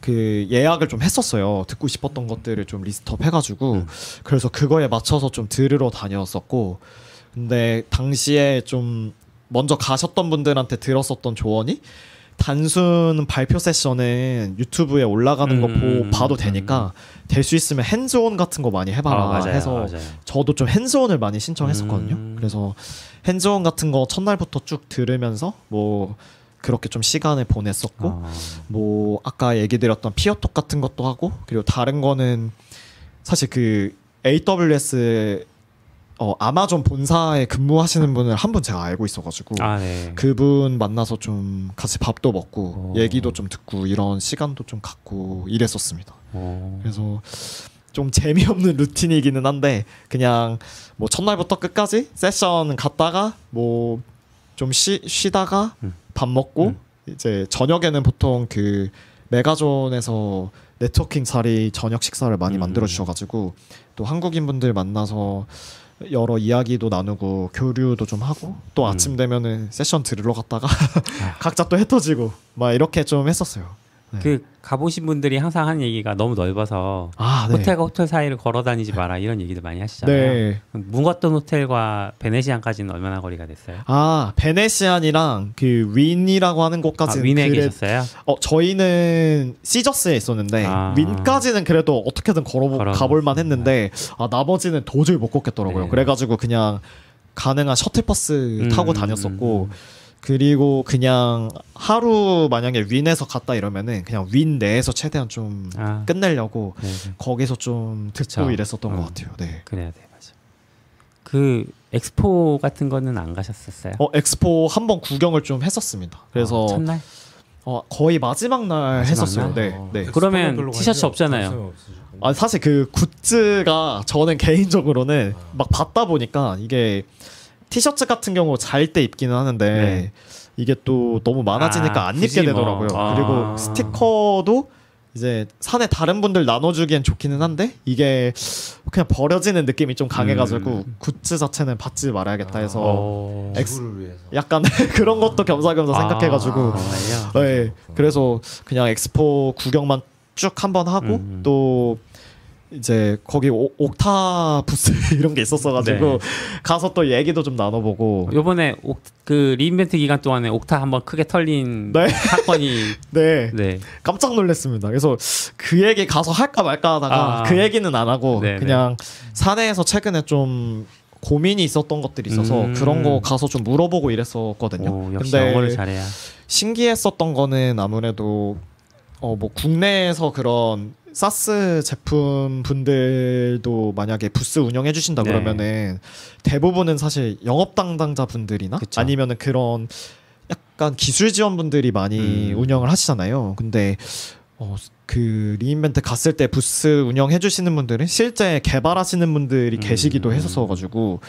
그 예약을 좀 했었어요. 듣고 싶었던 것들을 좀 list up 해가지고 음. 그래서 그거에 맞춰서 좀 들으러 다녔었고 근데 당시에 좀 먼저 가셨던 분들한테 들었었던 조언이 단순 발표 세션은 유튜브에 올라가는 거 음, 보, 봐도 되니까 될수 있으면 핸즈온 같은 거 많이 해봐라 아, 맞아요, 해서 맞아요. 저도 좀 핸즈온을 많이 신청했었거든요. 음. 그래서 핸즈온 같은 거 첫날부터 쭉 들으면서 뭐 그렇게 좀 시간을 보냈었고 어. 뭐 아까 얘기 드렸던 피어톡 같은 것도 하고 그리고 다른 거는 사실 그 AWS 어 아마존 본사에 근무하시는 분을 한 분 제가 알고 있어가지고 아, 네. 그분 만나서 좀 같이 밥도 먹고 오. 얘기도 좀 듣고 이런 시간도 좀 갖고 이랬었습니다. 어. 그래서 좀 재미없는 루틴이기는 한데 그냥 뭐 첫날부터 끝까지 세션 갔다가 뭐 좀 쉬다가 음. 밥 먹고 음. 이제 저녁에는 보통 그 메가존에서 네트워킹 자리 저녁 식사를 많이 음. 만들어 주셔가지고 또 한국인 분들 만나서 여러 이야기도 나누고 교류도 좀 하고 또 음. 아침 되면은 세션 들으러 갔다가 각자 또 흩어지고 막 이렇게 좀 했었어요. 그 가보신 분들이 항상 하는 얘기가 너무 넓어서 아, 네. 호텔과 호텔 사이를 걸어 다니지 마라 이런 얘기들 많이 하시잖아요. 네. 묵었던 호텔과 베네시안까지는 얼마나 거리가 됐어요? 아 베네시안이랑 그 윈이라고 하는 아, 곳까지는 윈에 그래- 계셨어요? 어 저희는 시저스에 있었는데 아. 윈까지는 그래도 어떻게든 걸어 가볼만 했는데 아 나머지는 도저히 못 걷겠더라고요. 네. 그래가지고 그냥 가능한 셔틀버스 음, 타고 음, 다녔었고 그리고 그냥 하루 만약에 윈에서 갔다 이러면은 그냥 윈 내에서 최대한 좀 아, 끝내려고 네, 네. 거기서 좀 듣고 그쵸. 이랬었던 어. 것 같아요. 네. 그래야 돼 맞아. 그 엑스포 같은 거는 안 가셨었어요? 어 엑스포 한번 구경을 좀 했었습니다. 그래서 어, 첫날? 어, 거의 마지막 날 마지막 했었어요. 날? 네, 어, 네. 그러면 티셔츠 없잖아요. 아 사실 그 굿즈가 저는 개인적으로는 막 봤다 보니까 이게 티셔츠 같은 경우 잘 때 입기는 하는데 네. 이게 또 너무 많아지니까 아, 안 입게 뭐. 되더라고요. 아. 그리고 스티커도 이제 사내 다른 분들 나눠주기엔 좋기는 한데 이게 그냥 버려지는 느낌이 좀 강해가지고 음. 굿즈 자체는 받지 말아야겠다 해서 어. 엑스-. 약간 그런 것도 겸사겸사 생각해가지고 아? 네, 그래서 그냥 엑스포 구경만 쭉 한번 하고 음. 또 이제 거기 오, 옥타 부스 이런 게 있었어가지고 네. 가서 또 얘기도 좀 나눠보고 요번에 옥, 그 리인벤트 기간 동안에 옥타 한번 크게 털린 네. 사건이 네 네. 깜짝 놀랐습니다. 그래서 그 얘기 가서 할까 말까 하다가 아. 그 얘기는 안 하고 네네. 그냥 사내에서 최근에 좀 고민이 있었던 것들이 있어서 음. 그런 거 가서 좀 물어보고 이랬었거든요. 오, 근데. 신기했었던 거는 아무래도 어 뭐 국내에서 그런 사스 제품 분들도 만약에 부스 운영해 주신다 네. 그러면은 대부분은 사실 영업 담당자 분들이나 그쵸. 아니면은 그런 약간 기술 지원 분들이 많이 음. 운영을 하시잖아요. 근데 어, 그 리인벤트 갔을 때 부스 운영해 주시는 분들은 실제 개발하시는 분들이 음. 계시기도 했었어 가지고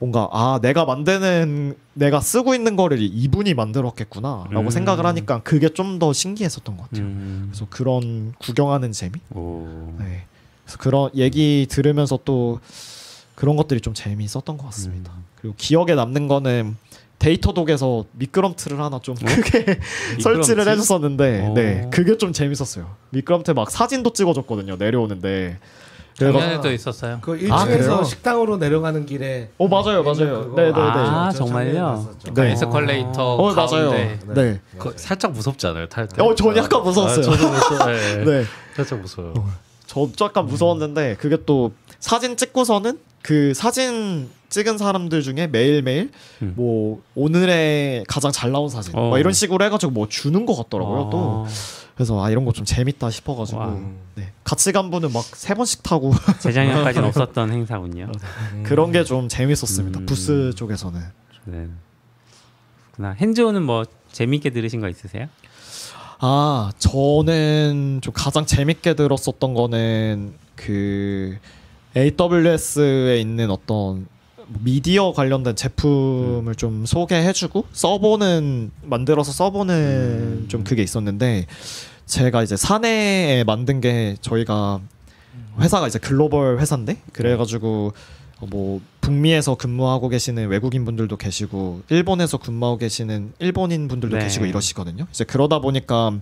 뭔가 아 내가 만드는 내가 쓰고 있는 거를 이분이 만들었겠구나라고 음. 생각을 하니까 그게 좀 더 신기했었던 것 같아요. 음. 그래서 그런 구경하는 재미. 오. 네. 그래서 그런 얘기 들으면서 또 그런 것들이 좀 재미있었던 것 같습니다. 음. 그리고 기억에 남는 거는 데이터 독에서 미끄럼틀을 하나 좀 크게 설치를 미끄럼틀? 해줬었는데, 오. 네 그게 좀 재밌었어요. 미끄럼틀 막 사진도 찍어줬거든요 내려오는데. 작년에도 있었어요. 그 아, 1층에서 그래요? 식당으로 내려가는 길에 어 맞아요 맞아요. 네네네. 아, 저 정말요? 작년에 봤었죠. 네. 에스컬레이터 어 맞아요. 가운데 네. 그 살짝 무섭지 않아요 탈 때? 어, 전 약간 무서웠어요. 아, 저도 무서. 네. 네. 살짝 무서워요. 저 약간 무서웠는데 그게 또 사진 찍고서는 그 사진 찍은 사람들 중에 매일매일 음. 뭐 오늘의 가장 잘 나온 사진 어. 뭐 이런 식으로 해가지고 뭐 주는 것 같더라고요 또 어, 그래서 아 이런 거 좀 재밌다 싶어가지고 와. 네. 같이 간 분은 막 세 번씩 타고 재작년까지는 없었던 행사군요. 그런 게 좀 재밌었습니다 음. 부스 쪽에서는 네. 그나 핸즈온은 뭐 재밌게 들으신 거 있으세요? 아 저는 좀 가장 재밌게 들었었던 거는 그 AWS에 있는 어떤 미디어 관련된 제품을 좀 소개해주고 써보는 만들어서 써보는 음. 좀 그게 있었는데 제가 이제 사내에 만든 게 저희가 회사가 이제 글로벌 회사인데 그래가지고 어, 뭐 북미에서 근무하고 계시는 외국인 분들도 계시고 일본에서 근무하고 계시는 일본인 분들도 네. 계시고 이러시거든요. 이제 그러다 보니까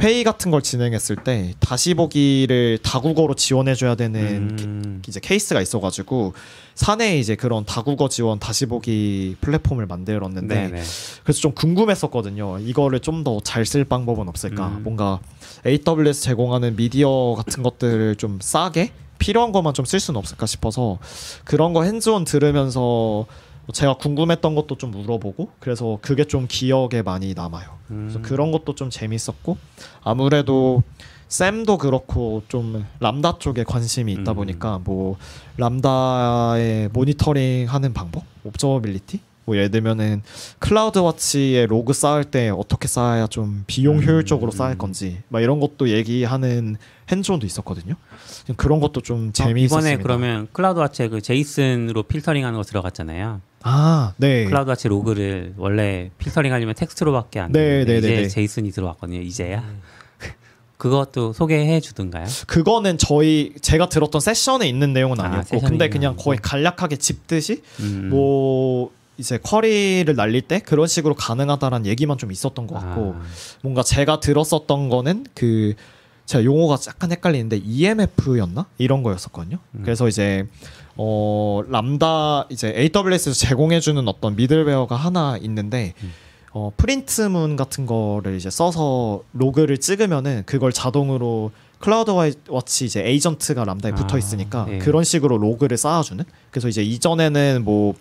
회의 같은 걸 진행했을 때 다시 보기를 다국어로 지원해줘야 되는 음. 이제 케이스가 있어가지고 사내에 이제 그런 다국어 지원 다시 보기 플랫폼을 만들었는데 네네. 그래서 좀 궁금했었거든요. 이거를 좀 더 잘 쓸 방법은 없을까? 음. 뭔가 AWS 제공하는 미디어 같은 것들을 좀 싸게 필요한 것만 좀 쓸 수는 없을까 싶어서 그런 거 핸즈온 들으면서 제가 궁금했던 것도 좀 물어보고 그래서 그게 좀 기억에 많이 남아요. 그래서 음. 그런 것도 좀 재밌었고 아무래도 쌤도 그렇고 좀 람다 쪽에 관심이 있다 음. 보니까 뭐 람다의 모니터링 하는 방법, 옵저버빌리티 뭐 예를 들면은 CloudWatch에 로그 쌓을 때 어떻게 쌓아야 좀 비용 음. 효율적으로 쌓을 건지 막 이런 것도 얘기하는 hands-on도 있었거든요. 그런 것도 좀 어, 재미있었습니다. 이번에 그러면 CloudWatch에 그 JSON으로 필터링하는 거 들어갔잖아요. 아, 네. CloudWatch 로그를 원래 필터링 하려면 텍스트로밖에 안 네, 되는데 네, 이제 네, 네. JSON이 들어왔거든요. 이제야. 그것도 소개해 주던가요? 그거는 저희 제가 들었던 세션에 있는 내용은 아, 아니었고 세션에 근데 그냥 아니고. 거의 간략하게 짚듯이 음. 뭐 이제 query를 날릴 때 그런 식으로 가능하다라는 얘기만 좀 있었던 것 같고 아, 뭔가 제가 들었었던 거는 그 제가 용어가 약간 헷갈리는데 EMF였나 이런 거였었거든요. 음. 그래서 이제 어 람다 이제 AWS에서 제공해주는 어떤 미들웨어가 하나 있는데 음. 어 print문 같은 거를 이제 써서 로그를 찍으면은 그걸 자동으로 CloudWatch 이제 에이전트가 Lambda에 아, 붙어 있으니까 예. 그런 식으로 로그를 쌓아주는. 그래서 이제 이전에는 뭐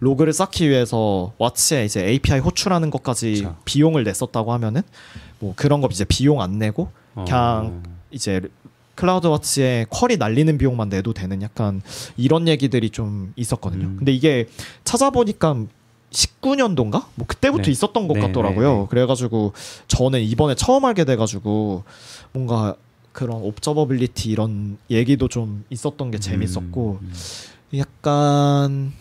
로그를 쌓기 위해서 와치에 이제 API 호출하는 것까지 그쵸. 비용을 냈었다고 하면은 뭐 그런 거 이제 비용 안 내고 그냥 어. 이제 클라우드 워치에 쿼리 날리는 비용만 내도 되는 약간 이런 얘기들이 좀 있었거든요. 음. 근데 이게 찾아보니까 19년도인가? 뭐 그때부터 네. 있었던 것 네, 같더라고요. 네, 네. 그래가지고 저는 이번에 처음 알게 돼가지고 뭔가 그런 옵저버빌리티 이런 얘기도 좀 있었던 게 재밌었고 음, 약간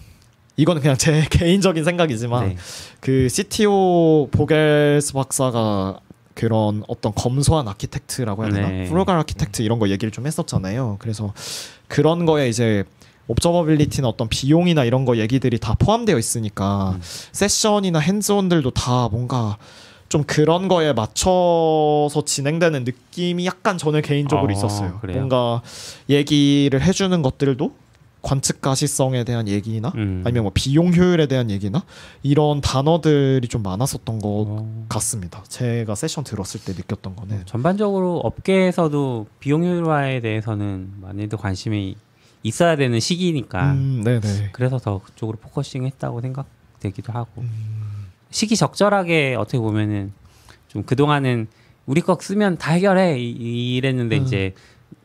이거는 그냥 제 개인적인 생각이지만 네. 그 CTO 보겔스 박사가 그런 어떤 검소한 아키텍트라고 해야 되나 네. 프로갈 아키텍트 이런 거 얘기를 좀 했었잖아요. 그래서 그런 거에 이제 옵저버빌리티나 어떤 비용이나 이런 거 얘기들이 다 포함되어 있으니까 음. 세션이나 핸즈온들도 다 뭔가 좀 그런 거에 맞춰서 진행되는 느낌이 약간 저는 개인적으로 어, 있었어요. 그래요? 뭔가 얘기를 해주는 것들도 관측 가시성에 대한 얘기나 음. 아니면 뭐 비용 효율에 대한 얘기나 이런 단어들이 좀 많았었던 것 어. 같습니다. 제가 세션 들었을 때 느꼈던 거는 전반적으로 업계에서도 비용 효율화에 대해서는 많이들 관심이 있어야 되는 시기니까 음, 네네. 그래서 더 그쪽으로 포커싱했다고 생각되기도 하고 시기 적절하게 어떻게 보면은 좀 그동안은 우리 거 쓰면 다 해결해 이- 이랬는데 음. 이제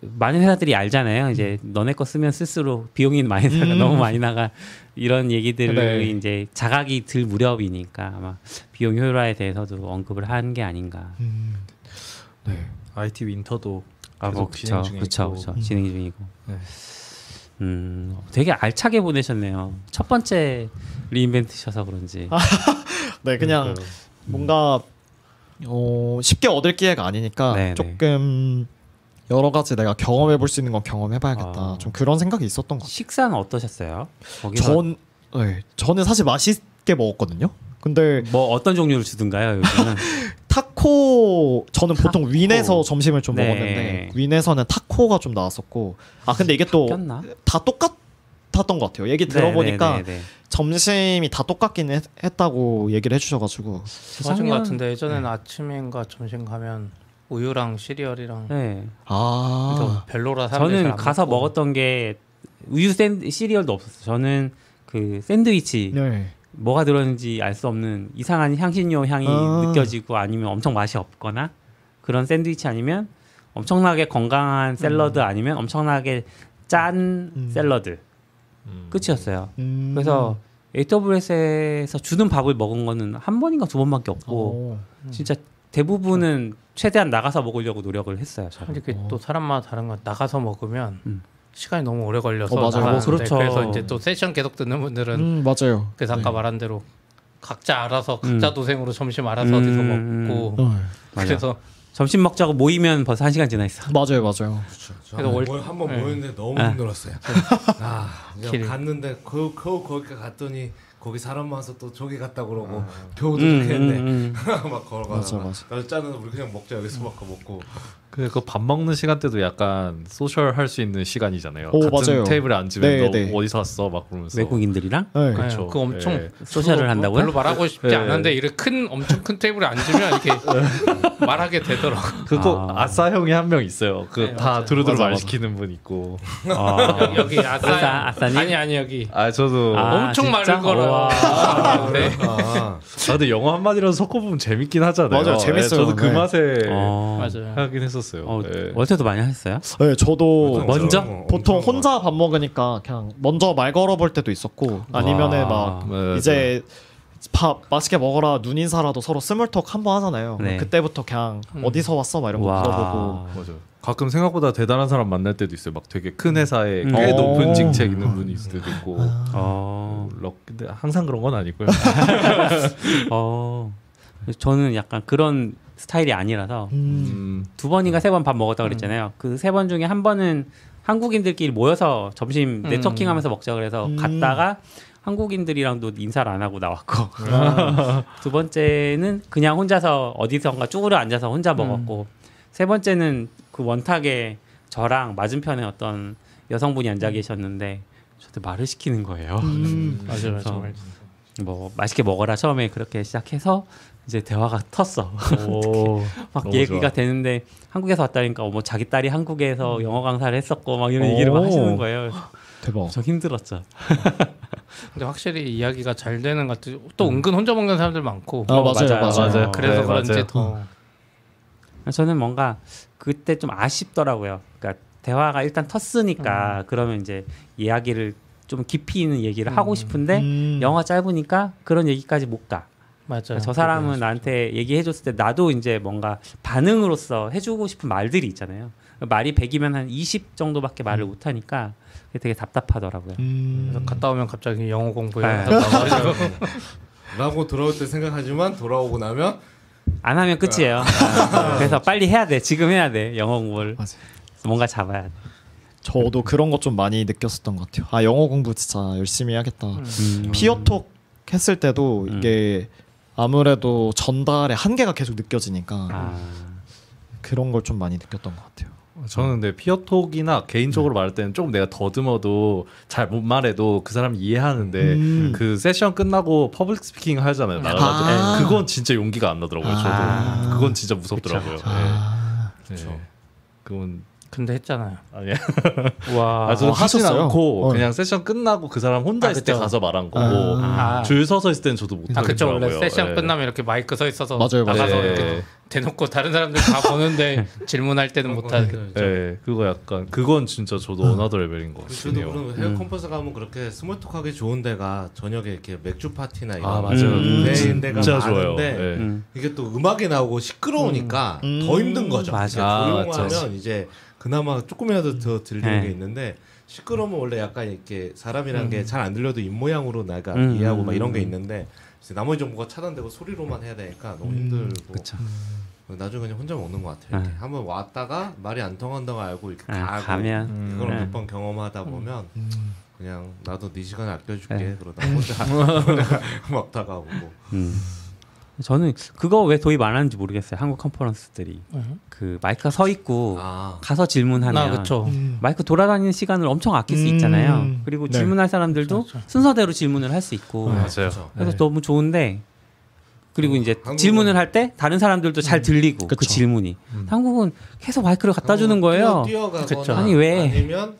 많은 회사들이 알잖아요. 이제 너네 거 쓰면 쓸수록 비용이 많이 나가 음. 너무 많이 나가 이런 얘기들을 네. 이제 자각이 들 무렵이니까 아마 비용 효율화에 대해서도 언급을 한 게 아닌가. 음, 네. IT 윈터도 아, 계속 뭐 진행 그쵸, 중에 그쵸. 그쵸. 음. 진행 중이고. 네. 음, 되게 알차게 보내셨네요. 첫 번째 리인벤트셔서 그런지. 네, 그냥 그러니까요. 뭔가 어, 쉽게 얻을 기회가 아니니까 네, 네. 조금 여러 가지 내가 경험해 볼 수 있는 건 경험해 봐야겠다. 아. 좀 그런 생각이 있었던 것 같아요. 식사는 어떠셨어요? 거기서 전, 네, 저는 사실 맛있게 먹었거든요. 근데 뭐 어떤 종류를 주든가요? 요즘은 타코 저는 보통 윈에서 점심을 좀 네. 먹었는데 윈에서는 타코가 좀 나왔었고 아 근데 이게 또 다? 똑같았던 것 같아요. 얘기 들어보니까 네, 네, 네, 네. 점심이 다 똑같긴 했, 했다고 얘기를 해주셔가지고 맞은 것 재작년- 같은데 예전에는 아침인가 점심 가면 우유랑 시리얼이랑 네. 아 별로라 저는 가서 먹고. 먹었던 게 우유 샌 시리얼도 없었어요. 저는 그 샌드위치 네. 뭐가 들었는지 알 수 없는 이상한 향신료 향이 아. 느껴지고 아니면 엄청 맛이 없거나 그런 샌드위치 아니면 엄청나게 건강한 샐러드 아니면 엄청나게 짠 음. 샐러드 음. 끝이었어요. 음. 그래서 AWS에서 주는 밥을 먹은 거는 한 번인가 두 번밖에 없고 오. 진짜 대부분은 최대한 나가서 먹으려고 노력을 했어요. 저는. 근데 그게 또 사람마다 다른 건 나가서 먹으면 음. 시간이 너무 오래 걸려서 어, 맞아요. 뭐 그렇죠. 그래서 이제 또 세션 계속 듣는 분들은 음 맞아요. 그래서 아까 말한 대로 각자 알아서 각자 음. 도생으로 점심 알아서 음, 어디서 음, 먹고 어. 맞아. 그래서 점심 먹자고 모이면 벌써 한 시간 지나 있어. 맞아요, 맞아요. 그래서 월- 한번 네. 모였는데 너무 아. 힘들었어요. 아, 그냥 길. 갔는데 그, 그 거기 갔더니 거기 사람 많아서 또 저기 갔다 그러고 아. 겨우도 음, 좋겠네. 음, 음. 막 걸어가다가 맞아, 맞아. 나도 짜는 우리 그냥 먹자 여기서 먹고 먹고 그밥 먹는 시간 때도 약간 소셜 할 수 있는 시간이잖아요. 오, 같은 맞아요. 테이블에 앉으면 네, 너 네. 어디서 왔어? 막 그러면서 외국인들이랑 네. 그렇죠. 그거 엄청 예. 소셜을 한다고요? 별로 말하고 싶지 네. 않은데 이렇게 큰 엄청 큰 테이블에 앉으면 이렇게 말하게 되더라고. 그거 아. 아. 싸 형이 한 명 있어요. 그 네, 다. 두루두루 맞아, 말 맞아. 시키는 분 있고. 아, 여기 아싸 아싸, 아싸 님? 아니 아니 여기 아 저도 아, 아, 엄청? 많은 거라. 우와. 네. 아, 근데 영어 한 마디라도 섞어 보면 재밌긴 하잖아요. 맞아요, 재밌어요. 예, 저도 그 네. 맛에 어. 맞아요. 하긴 했었어요. 어, 예. 월태도 많이 하셨어요? 네, 저도 먼저? 엄청 보통 혼자 밥 먹으니까 그냥 먼저 말 걸어볼 때도 있었고 아니면은 와. 막 네, 이제 밥 맛있게 먹어라 눈 인사라도 서로 스몰톡 한번 하잖아요. 네. 그때부터 그냥 음. 어디서 왔어 막 이런 거 와. 물어보고 맞아요. 가끔 생각보다 대단한 사람 만날 때도 있어요. 막 되게 큰 회사에 음. 꽤 어. 높은 직책 있는 분이 있을 때도 있고. 어, 럭 근데 항상 그런 건 아니고요. 어. 저는 약간 그런 스타일이 아니라서 음. 음, 두 번인가 세 번 밥 먹었다 그랬잖아요. 그 세 번 중에 한 번은 한국인들끼리 모여서 점심 음. 네트워킹하면서 먹자 그래서 음. 갔다가 한국인들이랑도 인사를 안 하고 나왔고 두 번째는 그냥 혼자서 어디선가 쭈그려 앉아서 혼자 먹었고 세 번째는 그 원탁에 저랑 맞은편에 어떤 여성분이 앉아 계셨는데 저한테 말을 시키는 거예요. 음. 맞아요, 정말. 뭐 맛있게 먹어라 처음에 그렇게 시작해서 이제 대화가 텄어. 오, 막 얘기가 좋아. 되는데 한국에서 왔다니까 뭐 자기 딸이 한국에서 영어 강사를 했었고 막 이런 얘기를 막 오. 하시는 거예요. 대박. 저 힘들었죠. 근데 확실히 이야기가 잘 되는 것 같아요. 또 은근 혼자 먹는 사람들 많고. 아 맞아요, 맞아요. 맞아요. 맞아요. 그래서 네, 그런지 맞아요. 더 저는 뭔가 그때 좀 아쉽더라고요. 그러니까 대화가 일단 텄으니까 그러면 이제 이야기를 좀 깊이 있는 얘기를 하고 싶은데 음. 영화 짧으니까 그런 얘기까지 못 가. 맞아요. 저 사람은 나한테 얘기해줬을 때 나도 이제 뭔가 반응으로서 해주고 싶은 말들이 있잖아요. 말이 100이면 한 20 정도밖에 말을 못 하니까 그게 되게 답답하더라고요. 음. 그래서 갔다 오면 갑자기 영어 공부해. 네. 라고 돌아올 때 생각하지만 돌아오고 나면 안 하면 끝이에요. 그래서 빨리 해야 돼. 지금 해야 돼. 영어 공부를 맞아요. 뭔가 잡아야 돼. 저도 그런 것 좀 많이 느꼈었던 것 같아요. 아 영어 공부 진짜 열심히 해야겠다. 음. 피어톡 했을 때도 음. 이게 아무래도 전달의 한계가 계속 느껴지니까 아, 그런 걸 좀 많이 느꼈던 것 같아요. 저는 근데 peer talk이나 개인적으로 말할 때는 조금 내가 더듬어도 잘 못 말해도 그 사람이 이해하는데 음. 그 세션 끝나고 public speaking 하잖아요. 나가가지고 아. 그건 진짜 용기가 안 나더라고요. 저도 아. 그건 진짜 무섭더라고요. 아, 네. 네. 그건 근데 했잖아요. 아니야. 와. 아, 저는 어, 하진 하셨어요? 않고 어. 그냥 세션 끝나고 그 사람 혼자 아, 있을 때 그쵸. 가서 말한 거고 아. 줄 서서 있을 때는 저도 못아 그쵸 하겠더라고요. 원래 세션 예. 끝나면 이렇게 마이크 서 있어서 맞아요, 맞아요. 나가서 네. 이렇게 대놓고 다른 사람들 다 보는데 질문할 때는 못하게 네, 그거 약간 그건 진짜 저도 another level인 것 저도 같네요. 그런 해외 컨퍼런스 가면 그렇게 small talk하기 좋은 데가 저녁에 이렇게 맥주 파티나 이런 아 맞아요. 음. 데인 데가 진짜. 많은데 네. 음. 이게 또 음악이 나오고 시끄러우니까 음. 더 힘든 거죠. 맞아. 아, 조용하면. 이제 그나마 조금이라도 더 들리는 네. 게 있는데 시끄러우면 원래 약간 이렇게 사람이란 게잘 안 들려도 입 모양으로 내가 음. 이해하고 막 이런 게 있는데 이제 나머지 정보가 차단되고 소리로만 해야 되니까 너무 힘들고 그쵸. 나중에 그냥 혼자 먹는 것 같아요. 이렇게 네. 한번 왔다가 말이 안 통한다고 알고 이렇게 아, 가고 가면 음. 그걸 네. 몇번 경험하다 보면 그냥 나도 네 시간 아껴줄게 네. 그러다 혼자 먹다가 오고 음. 저는 그거 왜 도입 안 하는지 모르겠어요. 한국 컨퍼런스들이 음. 그 마이크가 서 있고 아 가서 질문하면 아 그쵸 마이크 돌아다니는 시간을 엄청 아낄 수 음. 있잖아요. 그리고 네. 질문할 사람들도 그쵸. 순서대로 질문을 할 수 있고 맞아요. 그렇죠. 그래서 네. 너무 좋은데 그리고 이제 한국은- 질문을 할 때 다른 사람들도 잘 들리고 그 그쵸. 질문이 한국은 계속 마이크를 갖다 주는 거예요. 뛰어. 아니, 왜? 아니면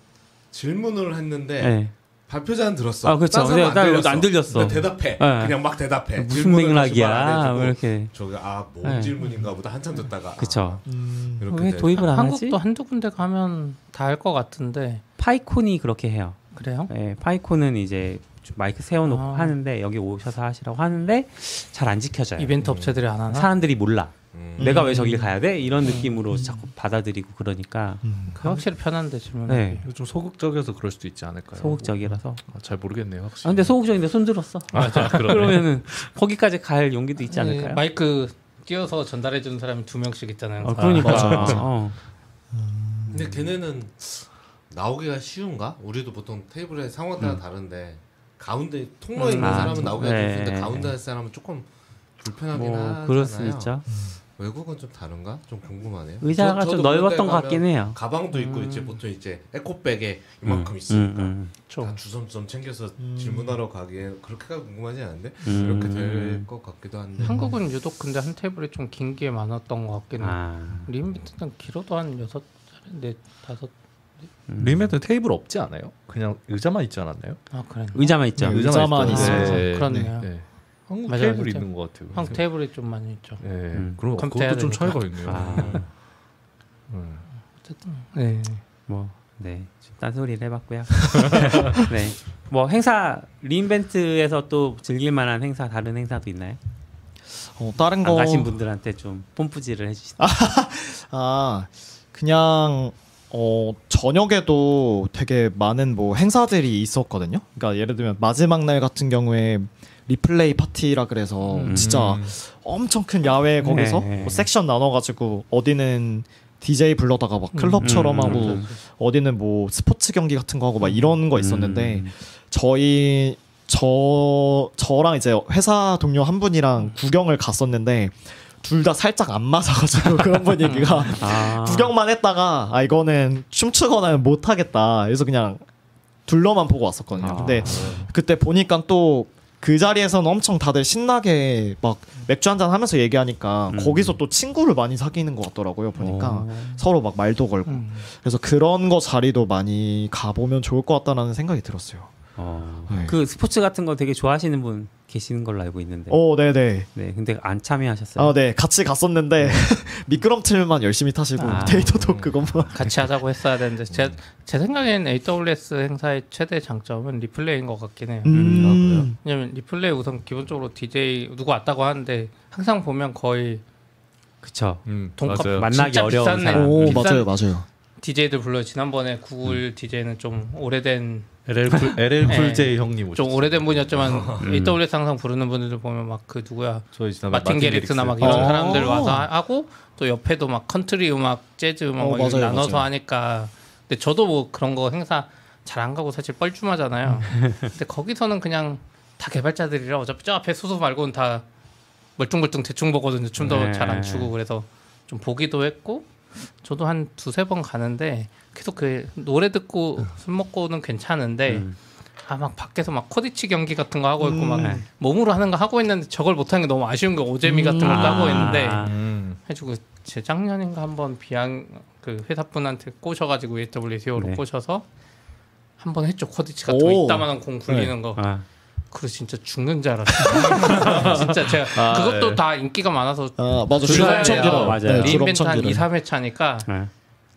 질문을 했는데 네. 발표자는 들었어. 아, 그쵸. 딴 사람은 근데 나안 들렸어. 근데 대답해. 네. 그냥 막 대답해. 무슨 맥락이야? 뭐 이렇게 저기 아뭔 네. 질문인가 보다 한참 듣다가 그쵸. 음. 아, 이렇게 왜 돼. 도입을 안 하지? 한국도 한두 군데 가면 다 할 것 같은데 파이콘이 그렇게 해요. 그래요? 예, 파이콘은 이제 마이크 세워놓고 아. 하는데 여기 오셔서 하시라고 하는데 잘 안 지켜져요. 이벤트 업체들이 안 하나? 사람들이 몰라. 음. 내가 왜 저길 가야 돼? 이런 느낌으로 자꾸 받아들이고 그러니까 그 확실히 편한데 질문. 네. 좀 소극적이어서 그럴 수도 있지 않을까요? 소극적이라서. 아, 잘 모르겠네요. 확실히. 아, 근데 소극적인데 손 들었어. 그러네. 그러면은 거기까지 갈 용기도 있지 않을까요? 마이크 띄어서 전달해 주는 사람이 두 명씩 있잖아요. 어, 그러니까. 맞아, 맞아. 어. 근데 걔네는 나오기가 쉬운가? 우리도 보통 테이블에 상황 따라 음. 다른데 가운데 통로에 있는 아, 사람은 나오기가 네. 좀 쉬운데 가운데 있는 사람은 조금 불편하긴 뭐 하잖아요. 그럴 수 있죠. 외국은 좀 다른가? 좀 궁금하네요. 의자가 저- 좀 넓었던 것 같긴 해요. 가방도 있고 음. 이제 보통 이제 에코백에 이만큼 음, 있으니까 음, 다 주섬주섬 챙겨서 음. 질문하러 가기에 그렇게가 궁금하지 않은데 음. 이렇게 될 음. 것 같기도 한데 한국은 유독 근데 한 테이블에 좀 긴 게 많았던 것 같긴 해요. 아. 리미트는 길어도 한 여섯 네 다섯 re:Invent 테이블 없지 않아요? 그냥 의자만 있지 않았나요? 아 그래. 의자만 있죠. 네, 의자만 있죠. 있어요. 네. 그렇네요. 네. 한국 맞아요, 테이블 진짜. 있는 것 같아요. 한국 테이블이 좀 많이 있죠. 네. 음. 그럼 그것도 좀 해야 차이가 있네요. 아. 음. 어쨌든 네. 뭐, 네. 좀 딴소리를 해봤고요. 네. 뭐 행사 re:Invent에서 또 즐길 만한 행사 다른 행사도 있나요? 어, 다른 안거 가신 분들한테 좀 뽐뿌지를 해주시다. 아 그냥 어 저녁에도 되게 많은 뭐 행사들이 있었거든요. 그러니까 예를 들면 마지막 날 같은 경우에 리플레이 파티라 그래서 음. 진짜 엄청 큰 야외 거기서 네. 뭐 섹션 나눠가지고 어디는 DJ 불러다가 막 클럽처럼 음, 하고 음. 어디는 뭐 스포츠 경기 같은 거 하고 막 이런 거 있었는데 음. 저희 저 저랑 이제 회사 동료 한 분이랑 구경을 갔었는데 둘 다 살짝 안 맞아가지고 그런 분위기가 아. 구경만 했다가 아 이거는 춤추거나 못 하겠다. 그래서 그냥 둘러만 보고 왔었거든요. 아. 근데 그때 보니까 또 그 자리에서는 엄청 다들 신나게 막 맥주 한잔 하면서 얘기하니까 음. 거기서 또 친구를 많이 사귀는 것 같더라고요 보니까 오. 서로 막 말도 걸고 음. 그래서 그런 거 자리도 많이 가보면 좋을 것 같다라는 생각이 들었어요. 어. 네. 그 스포츠 같은 거 되게 좋아하시는 분 계시는 걸로 알고 있는데. 어, 네 네. 네, 근데 안 참여하셨어요. 아, 네, 같이 갔었는데 미끄럼틀만 열심히 타시고 아. 데이터도 그것만. 같이 하자고 했어야 되는데 제, 제 생각엔 AWS 행사의 최대 장점은 re:Play인 것 같긴 해요. 음. 왜냐면 re:Play 우선 기본적으로 DJ 누구 왔다고 하는데 항상 보면 거의 그쵸. 음, 돈값 맞아요. 만나기 어려운 비싼 사람. 오, 비싼- 맞아요, 맞아요. DJ들 불러요. 지난번에 구글 DJ는 좀 오래된 LL Cool LL 네. Cool J 형님 좀 오셨어요. 오래된 분이었지만 음. AWS 항상 부르는 분들 보면 막 그 누구야 지난번에 마틴 게릭스나 막. 이런 어. 사람들 와서 하- 하고 또 옆에도 막 컨트리 음악, 재즈 음악 어, 맞아요, 나눠서 맞아요. 하니까 근데 저도 뭐 그런 거 행사 잘 안 가고 사실 뻘쭘하잖아요. 근데 거기서는 그냥 다 개발자들이라 어차피 저 앞에 소수 말고는 다 멀뚱멀뚱 대충 보거든요. 춤도 네. 잘안 추고 그래서 좀 보기도 했고 저도 한 두세 번 가는데 계속 그 노래 듣고 술 먹고는 괜찮은데 음. 아막 밖에서 막 코디치 경기 같은 거 하고 있고 막 네. 몸으로 하는 거 하고 있는데 저걸 못하는 게 너무 아쉬운 거 오재미 같은 것도 아. 하고 있는데 음. 해주고 재작년인가 한번 비양 그 회사분한테 꼬셔가지고 AWSO로 네. 꼬셔서 한번 했죠 코디치 같은 거 오. 이따만한 공 굴리는 거 아, 그래 진짜 죽는 줄 알았어요 진짜 제가 아, 그것도 네. 다 인기가 많아서 아, 맞아. 줄줄 서야 엄청 돼요. 길어. 맞아요. 네, 줄 리인벤트 엄청 한 2, 길어요. 3회 차니까 네.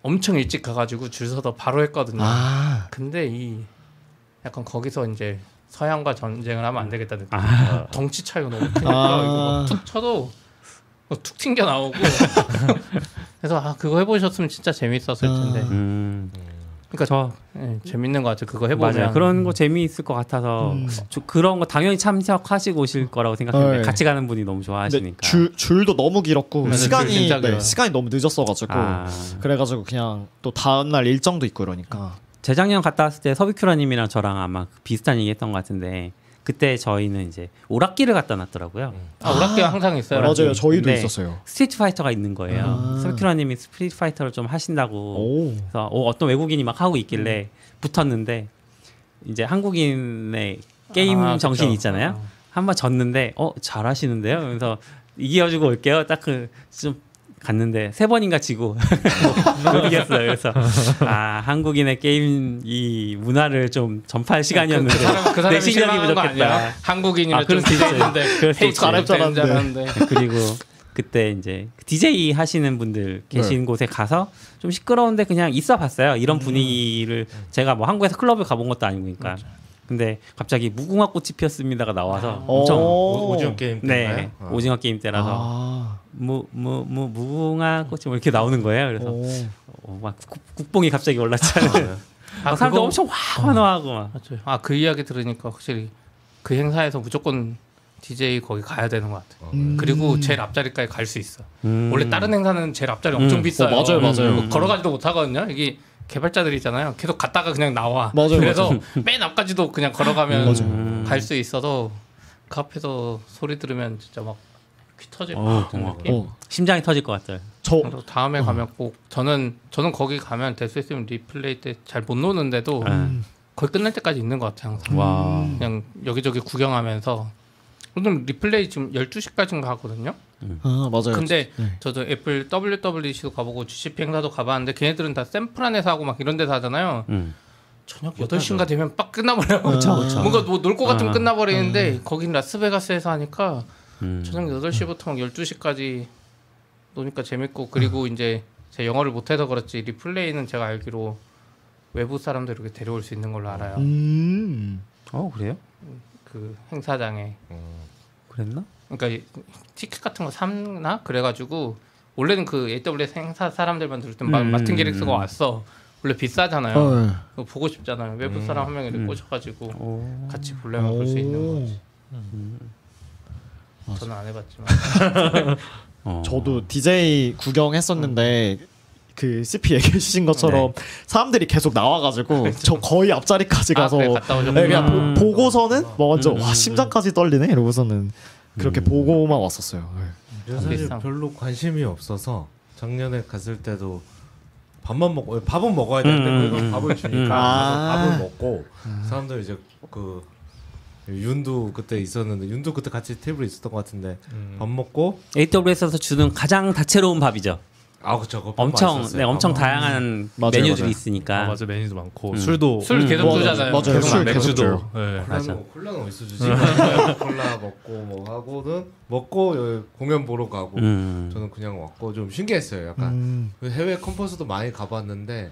엄청 일찍 가가지고 줄 서서 바로 했거든요 아, 근데 이 약간 거기서 이제 서양과 전쟁을 하면 안 되겠다 느낌. 아. 덩치 차이가 너무 크니까 아. 이거 막툭 쳐도 뭐툭 튕겨 나오고. 그래서 아 그거 해보셨으면 진짜 재밌었을 텐데. 음. 그러니까 저 예, 재밌는 것 같아요. 그거 해보면. 맞아요. 그런 거 재미있을 것 같아서 음. 저 그런 거 당연히 참석하시고 오실 거라고 생각했는데 네. 같이 가는 분이 너무 좋아하시니까. 줄 줄도 너무 길었고. 줄 시간이 네. 시간이 너무 늦었어가지고 아. 그래가지고 그냥 또 다음 날 일정도 있고 이러니까. 재작년 갔다 왔을 때 서비큐라님이랑 저랑 아마 비슷한 얘기했던 것 같은데 그때 저희는 이제 오락기를 갖다 놨더라고요. 아, 오락기가 항상 있어요. 맞아요, 저희도 네. 있었어요. Street Fighter가 있는 거예요. 아. 서비큐라님이 Street Fighter를 좀 하신다고 오. 그래서 어, 어떤 외국인이 막 하고 있길래 붙었는데 이제 한국인의 게임 아, 그쵸. 있잖아요. 어. 한번 졌는데 어 잘하시는데요. 그래서 이겨주고 올게요. 딱 그 좀 갔는데 세 번인가 지고 못 이겼어요. 그래서 아 한국인의 게임 이 문화를 좀 전파할 시간이었는데 그, 그 사람 그내 사람이 실력이? 부족했다. 한국인이라 아, 좀. 기대했는데. 안 잘할 줄 했는데. 그리고 그때 이제 DJ 하시는 분들 계신 곳에 가서 좀 시끄러운데 그냥 있어 봤어요. 이런 분위기를 제가 뭐 한국에서 클럽을 가본 것도 아니고 그러니까. 근데 갑자기 무궁화 꽃이 피었습니다가 나와서 엄청 오. 오징어 게임 네 때인가요? 어. 오징어 게임 때라서 아. 무무무 무궁화 꽃이 뭐 이렇게 나오는 거예요. 그래서 오. 어, 막 국, 국뽕이 갑자기 올랐잖아요. 아, 사람들 그거- 엄청 와 환호하고 막. 아그 이야기 들으니까 확실히 그 행사에서 무조건 DJ 거기 가야 되는 것 같아. 요 음. 그리고 제일 앞자리까지 갈 수 있어. 음. 원래 다른 행사는 제일 앞자리 엄청 음. 비싸요. 어, 맞아요, 맞아요. 뭐 걸어가지도 못 하거든요. 이게 개발자들이잖아요. 계속 갔다가 그냥 나와. 맞아요, 그래서 맨 앞까지도 그냥 걸어가면 음. 갈수 있어서 그 앞에서 소리 들으면 진짜 막 귀 터질 것 어, 같은 어. 느낌. 어. 심장이 터질 것 같아요. 저 그래서 다음에 가면 꼭 저는 저는 거기 가면 될수 있으면 리플레이 때 잘 못 노는데도 음. 거의 끝날 때까지 있는 것 같아요. 항상. 와. 그냥 여기저기 구경하면서 오늘 re:Play 지금 12시까지인가 하거든요. 아, 맞아요. 근데 네. 저도 애플 WWDC도 가보고 GCP 행사도 가봤는데 걔네들은 다 샌프란에서 하고 막 이런 데서 하잖아요. 음. 저녁 8시인가 되면 빡 끝나버려요. 그쵸, 그쵸. 뭔가 뭐 놀 것 같으면 아. 끝나버리는데 거긴 라스베가스에서 하니까 음. 저녁 8시부터 막 12시까지 노니까 재밌고 그리고 이제 제 영어를 못해서 그렇지 리플레이는 제가 알기로 외부 사람들 이렇게 데려올 수 있는 걸로 알아요. 음. 어 그래요? 그 행사장에. 그랬나? 그러니까 이 티켓 같은 거 샀나 그래가지고 원래는 그 AWS 행사 사람들만 들을 마- 음, 마틴 음, 게릭스가 음. 왔어. 원래 비싸잖아요. 어, 네. 그거 보고 싶잖아요. 외부 사람 한 명이 음. 꽂혀가지고 오. 같이 보려면 볼 수 있는 오. 거지. 저는 안 해봤지만. 어. 저도 DJ 구경했었는데 그 CP 얘기해 주신 것처럼 사람들이 계속 나와가지고 저 거의 앞자리까지 아, 가서 그래, 갔다 네. 그냥 음. 보, 보고서는 뭐 완전 음. 와 심장까지 떨리네 이러고서는 그렇게 음. 보고만 왔었어요. 네. 사실. 별로 관심이 없어서 작년에 갔을 때도 밥만 먹고 밥은 먹어야 되는데 음, 음, 밥을 주니까 음. 가서 아. 밥을 먹고 사람들 이제 그 윤도 그때 있었는데 윤도 그때 같이 테이블에 있었던 것 같은데 음. 밥 먹고 AWS에서 주는 가장 다채로운 밥이죠. 아 그쵸 그거 엄청. 네, 엄청 아, 다양한 맞아요, 메뉴들이 맞아요. 있으니까. 아, 맞아 메뉴도 많고 음. 술도 술 계속 맞아요. 주잖아요. 맞아요. 계속 술 계속 맥주도 줘요. 네. 맞아. 콜라는 어디서 주지? 콜라 먹고 뭐 하고는 먹고 공연 보러 가고 음. 저는 그냥 왔고 좀 신기했어요. 약간 음. 해외 컴퍼스도 많이 가봤는데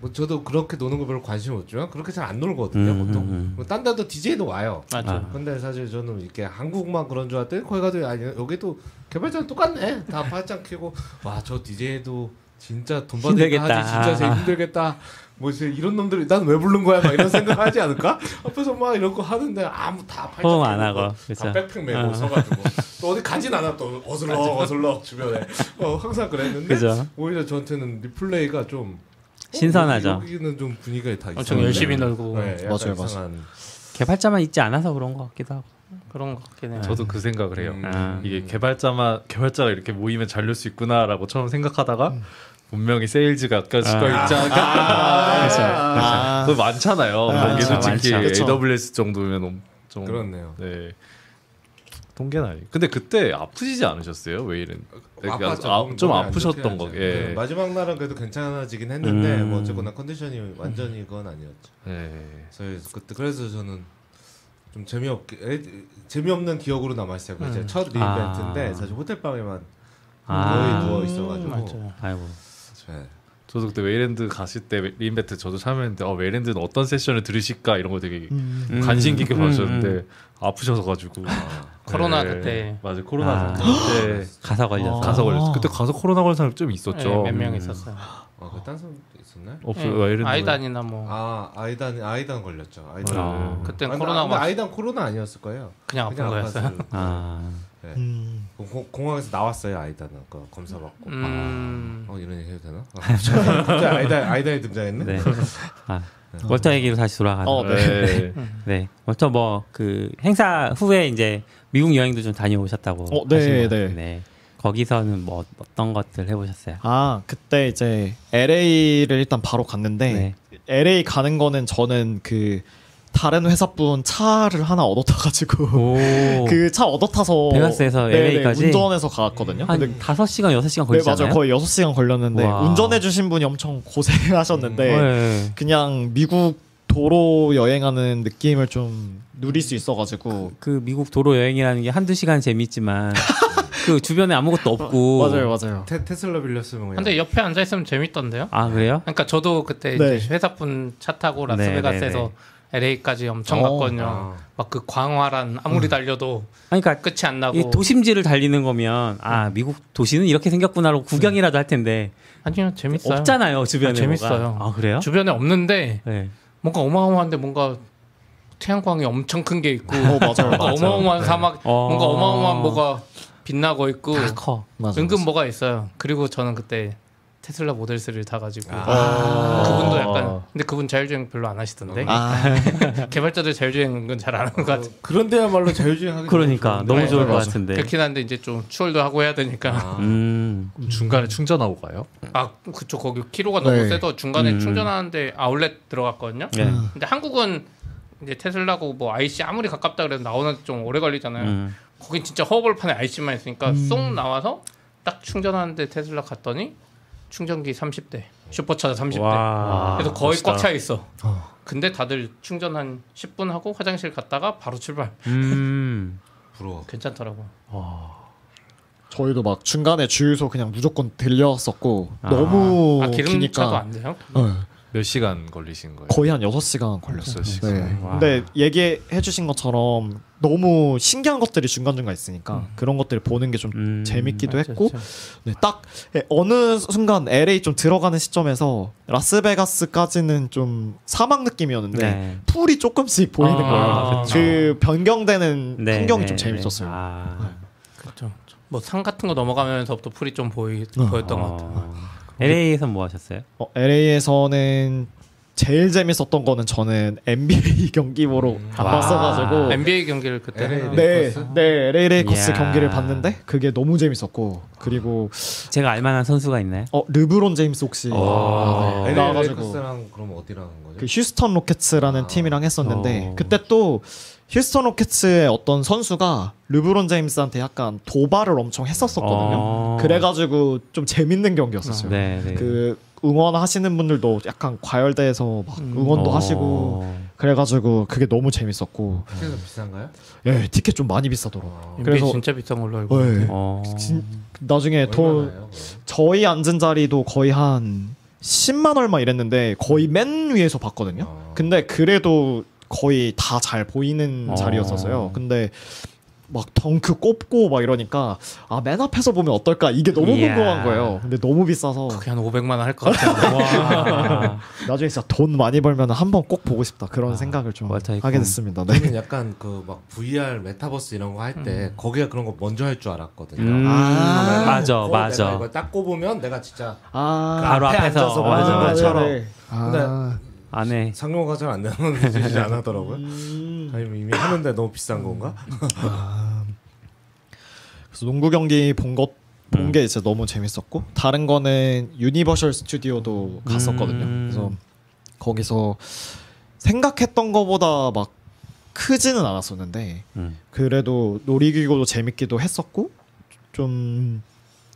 뭐 저도 그렇게 노는 거 별로 관심 없지만 그렇게 잘 안 놀거든요 음, 보통. 음, 음. 뭐딴 데도 DJ도 와요. 맞아. 아. 근데 사실 저는 이렇게 한국만 그런 줄 알았더니 거기 가도 아니 여기도 개발자는 똑같네. 다 팔짱 끼고 와 저 DJ도 진짜 돈 받으니까. 하지 진짜 제일 힘들겠다. 뭐 이제 이런 놈들이 난 왜 부른 거야 막 이런 생각 하지 않을까? 앞에서 막 이런 거 하는데 아무 다 팔짱 안 하고, 다. 백팩 메고 어. 서가지고 또 어디 가진 않아 또 어슬렁 어슬렁 주변에 어, 항상 그랬는데 그죠. 오히려 저한테는 리플레이가 좀 어, 신선하죠. 여기는 좀 분위기가 다 엄청. 열심히 놀고 네, 맞아요, 맞아요. 개발자만 있지 않아서 그런 것 같기도 하고. 그런 것 같긴 해요. 저도 그 생각을 해요. 음. 아. 이게 개발자만 개발자가 이렇게 모이면 잘 놀 수 있구나라고 처음 생각하다가 분명히 세일즈가 아까 시가 있지 않을까? 그렇죠. 아. 그 많잖아요. 아, 많죠, 솔직히 많죠. 그쵸. AWS 정도면 엄청 그렇네요. 네. 통계는 아니. 근데 그때 아프시지 않으셨어요? 왜 이런? 아팠죠. 아, 몸- 좀안 아프셨던 거. 예. 네, 마지막 날은 그래도 괜찮아지긴 했는데 음. 뭐 어쨌거나 컨디션이 완전히 그건 아니었죠. 예. 그래서 그때 그래서 저는 좀 재미없게 에, 재미없는 기억으로 남아 있어요. 그제첫 re:Invent인데 아. 사실 호텔 방에만 아. 거의 누워 있어가지고. 맞아요. 아이고. 네. 저도 그때 웨이랜드 갔을 때 re:Invent 저도 참여했는데 어, 웨이랜드는 어떤 세션을 들으실까 이런 거 되게 음. 관심 깊게 음, 봐주셨는데 음. 아프셔서 가지고 코로나 그때. 맞아 코로나 아. 그때 가서 걸려서. 가서 아. 걸렸어 그때 가서 코로나 걸린 사람 좀 있었죠 네, 몇명 음. 있었어요. 아, 그딴 사람도 있었나요? 없어요 네, 웨이랜드 아이단이나 뭐 아 아이단 아이단 걸렸죠. 아이단. 아. 근데 코로나가 근데 아이단 코로나 아니었을 거예요. 그냥 아픈 그냥 거였어요. 아팠어요. 아. 네. 음. 공- 공항에서 나왔어요 아이단은 그 검사 받고. 음. 어 이런 얘기 해도 되나? 아, 갑자기 아이단 아이단이 등장했네. 네. 아. 월터 얘기로 다시 돌아가는. 어, 네. 네. 월터 뭐 그 행사 후에 이제 미국 여행도 좀 다녀오셨다고. 어, 네, 네. 같은데 거기서는 뭐 어떤 것들 해보셨어요? 아 그때 이제 LA를 일단 바로 갔는데 네. LA 가는 거는 저는 그 다른 회사분 차를 하나 얻어 타가지고 오. 그차 얻어 타서 베가스에서 네네, LA까지? 운전해서 갔거든요. 근데 한 5시간, 6시간 네 걸리잖아요. 맞아요 거의 6시간 걸렸는데 와. 운전해 주신 분이 엄청 고생하셨는데 네. 그냥 미국 도로 여행하는 느낌을 좀 누릴 수 있어 가지고 그 미국 도로 여행이라는 게 한두 시간 재밌지만 그 주변에 아무것도 없고 맞아요 맞아요 테, 테슬라 빌렸으면 그냥. 근데 옆에 앉아 있으면 재밌던데요? 아 그래요? 그러니까 저도 그때 네. 회사분 차 타고 네, 라스베가스에서 네, LA까지 엄청 어. 갔거든요. 아. 막그 광활한 아무리 달려도 아니, 그러니까 끝이 안 나고 이 도심지를 달리는 거면 아 미국 도시는 이렇게 생겼구나로 구경이라도 할 텐데 아니요 재밌어요. 없잖아요 주변에 아, 재밌어요. 뭐가. 아 그래요? 주변에 없는데 네. 뭔가 어마어마한데 뭔가 태양광이 엄청 큰 게 있고 어 맞아요 뭔가 맞아요 어마어마한 사막 어. 뭔가 어마어마한 뭐가 빛나고 있고 다 커. 맞아요 은근 뭐가 있어요. 그리고 저는 그때 테슬라 모델 3를 타가지고 아. 그분도 아. 약간 근데 그분 자율주행 별로 안 하시던데 아 개발자들 자율주행 은근 잘안 하는 것 같아. 그런 데야말로 자율주행하기 그러니까. 너무 네, 좋을 것. 같은데. 그렇긴 한데 이제 좀 추월도 하고 해야 되니까 아. 음. 중간에 충전하고 가요? 아 그쪽 거기 키로가 너무 네. 세서 중간에 음. 충전하는데 아울렛 들어갔거든요. 네. 근데 한국은 이제 테슬라고 뭐 IC 아무리 가깝다 그래도 나오는 좀 오래 걸리잖아요. 음. 거긴 진짜 허벌판에 IC만 있으니까 쏙 나와서 딱 충전하는데 테슬라 갔더니 충전기 30대 슈퍼차저 30대 와. 그래서 거의 멋있다. 꽉차 있어. 근데 다들 충전 한 10분 하고 화장실 갔다가 바로 출발. 음. 부러워. 괜찮더라고. 저희도 막 중간에 주유소 그냥 무조건 들렸었고 아. 너무 아 기름차도 안 돼요? 네. 몇 시간 걸리신 거예요? 거의 한 6시간 걸렸어요. 시간. 네. 와. 근데 얘기해 주신 것처럼 너무 신기한 것들이 중간중간 있으니까 그런 것들을 보는 게좀 음. 재밌기도 맞죠, 했고. 네, 딱 예, 어느 순간 LA 좀 들어가는 시점에서 라스베가스까지는 좀 사막 느낌이었는데 네. 풀이 조금씩 보이는 아, 거예요. 그쵸. 그 변경되는 네, 풍경이 네, 좀 네. 재밌었어요. 아. 그렇죠. 뭐 산 같은 거 넘어가면서부터 풀이 좀 보이 어. 보였던 것 같아요. 어. LA에서 뭐 하셨어요? 어, LA에서는 제일 재밌었던 거는 저는 NBA 경기 보러 음. 봤어가지고 NBA 경기를 그때 LA. 네, 레이커스? 네 LA 레이커스 이야. 경기를 봤는데 그게 너무 재밌었고 그리고 제가 알만한 선수가 있나요? 어 르브론 제임스 혹시 오. LA 나와가지고 레이커스랑 그럼 어디랑 한 거죠? 그 휴스턴 로켓츠라는 아. 팀이랑 했었는데 어. 그때 또 휴스턴 로켓츠의 어떤 선수가 르브론 제임스한테 약간 도발을 엄청 했었었거든요. 어. 그래가지고 좀 재밌는 경기였었어요. 네, 네. 그 응원하시는 분들도 약간 과열돼서 막 응원도 어. 하시고 그래가지고 그게 너무 재밌었고 티켓은 비싼가요? 예 티켓 좀 많이 비싸더라고. 요 어. NBA 그래서- 진짜 비싼 걸로 알고 예. 있는데. 어. 진, 나중에 돈 얼마나요? 저희 앉은 자리도 거의 한 10만 얼마 이랬는데 거의 맨 위에서 봤거든요. 어. 근데 그래도 거의 다 잘 보이는 어. 자리였어서요. 근데 막 덩크 꼽고 막 이러니까 아 맨 앞에서 보면 어떨까 이게 너무 이야. 궁금한 거예요. 근데 너무 비싸서 그게 한 500만 원 할 것 같아요. 와. 나중에 진짜 돈 많이 벌면 한 번 꼭 보고 싶다 그런 아, 생각을 좀 월터 하게. 됐습니다. 네. 저는 약간 그 막 VR 메타버스 이런 거 할때 거기가 그런 거 먼저 할 줄 알았거든요. 음, 아. 맞아, 어, 맞아. 이걸 딱 꼽으면 내가 진짜 아, 바로 앞에 앞에서 앉아서 맞아, 보는 맞아. 것처럼. 네네. 아. 안에 상용화 가 잘 안 되는 안 하더라고요. 음. 아니면 이미 하는데 너무 비싼 건가? 그래서 농구 경기 본 것본 음. 게 이제 너무 재밌었고 다른 거는 Universal Studio도 갔었거든요. 음. 그래서 거기서 생각했던 거보다 막 크지는 않았었는데 음. 그래도 놀이기구도 재밌기도 했었고 좀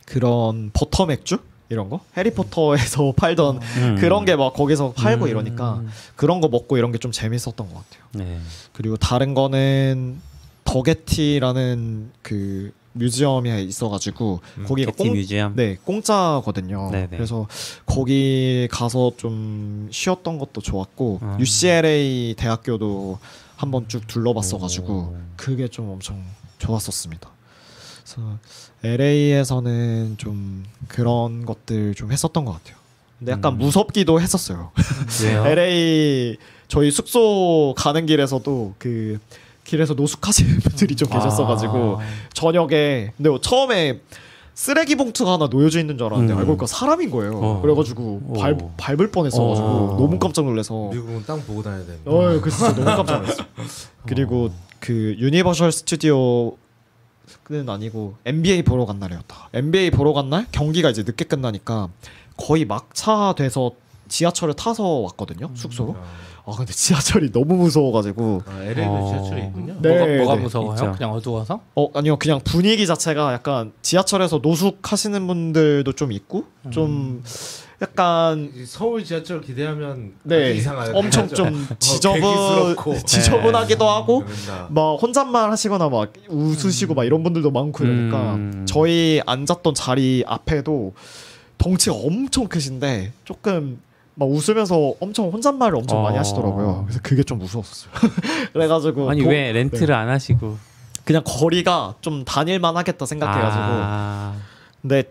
그런 버터 맥주 이런 거 해리포터에서 팔던 음. 그런 게 막 거기서 팔고 음. 이러니까 그런 거 먹고 이런 게 좀 재밌었던 것 같아요. 네. 그리고 다른 거는 더게티라는 그 뮤지엄이 있어가지고 거기가 게티 공, 뮤지엄. 네 공짜거든요. 네네. 그래서 거기 가서 좀 쉬었던 것도 좋았고 아. UCLA 대학교도 한번 쭉 둘러봤어가지고 오. 그게 좀 엄청 좋았었습니다. 그래서 LA에서는 좀 그런 것들 좀 했었던 것 같아요. 근데 약간 음. 무섭기도 했었어요. 왜요? LA 저희 숙소 가는 길에서도 그 길에서 노숙하시는 분들이 좀 계셨어가지고 아. 저녁에 근데 처음에 쓰레기 봉투가 하나 놓여져 있는 줄 알았는데 음. 알고 보니까 사람인 거예요. 어. 그래가지고 어. 발 밟을 뻔했어가지고 어. 너무 깜짝 놀라서 미국은 땅 보고 다녀야 되는데. 어, 그 진짜 너무 깜짝 놀랐어. 그리고 그 Universal Studio 는 아니고 NBA 보러 간 날이었다. NBA 보러 간 날 경기가 이제 늦게 끝나니까 거의 막차 돼서 지하철을 타서 왔거든요 숙소로. 아 근데 지하철이 너무 무서워가지고 아, LA는 어. 지하철이 있군요. 네. 뭐가, 뭐가 네. 무서워요? 있죠. 그냥 어두워서? 어 아니요 그냥 분위기 자체가 약간 지하철에서 노숙하시는 분들도 좀 있고 좀 약간 이 서울 지하철 기대하면 네 아주 이상하게 엄청. 좀 어, 지저분 괴기스럽고. 지저분하기도 하고 그런다. 막 혼잣말 하시거나 막 웃으시고 막 이런 분들도 많고 이러니까 음. 저희 앉았던 자리 앞에도 덩치가 엄청 크신데 조금 막 웃으면서 엄청 혼잣말을 엄청 어. 많이 하시더라고요. 그래서 그게 좀 무서웠었어요. 그래가지고 아니 도- 왜 렌트를 안 하시고 그냥 거리가 좀 다닐만 하겠다 생각해가지고 아, 근데 그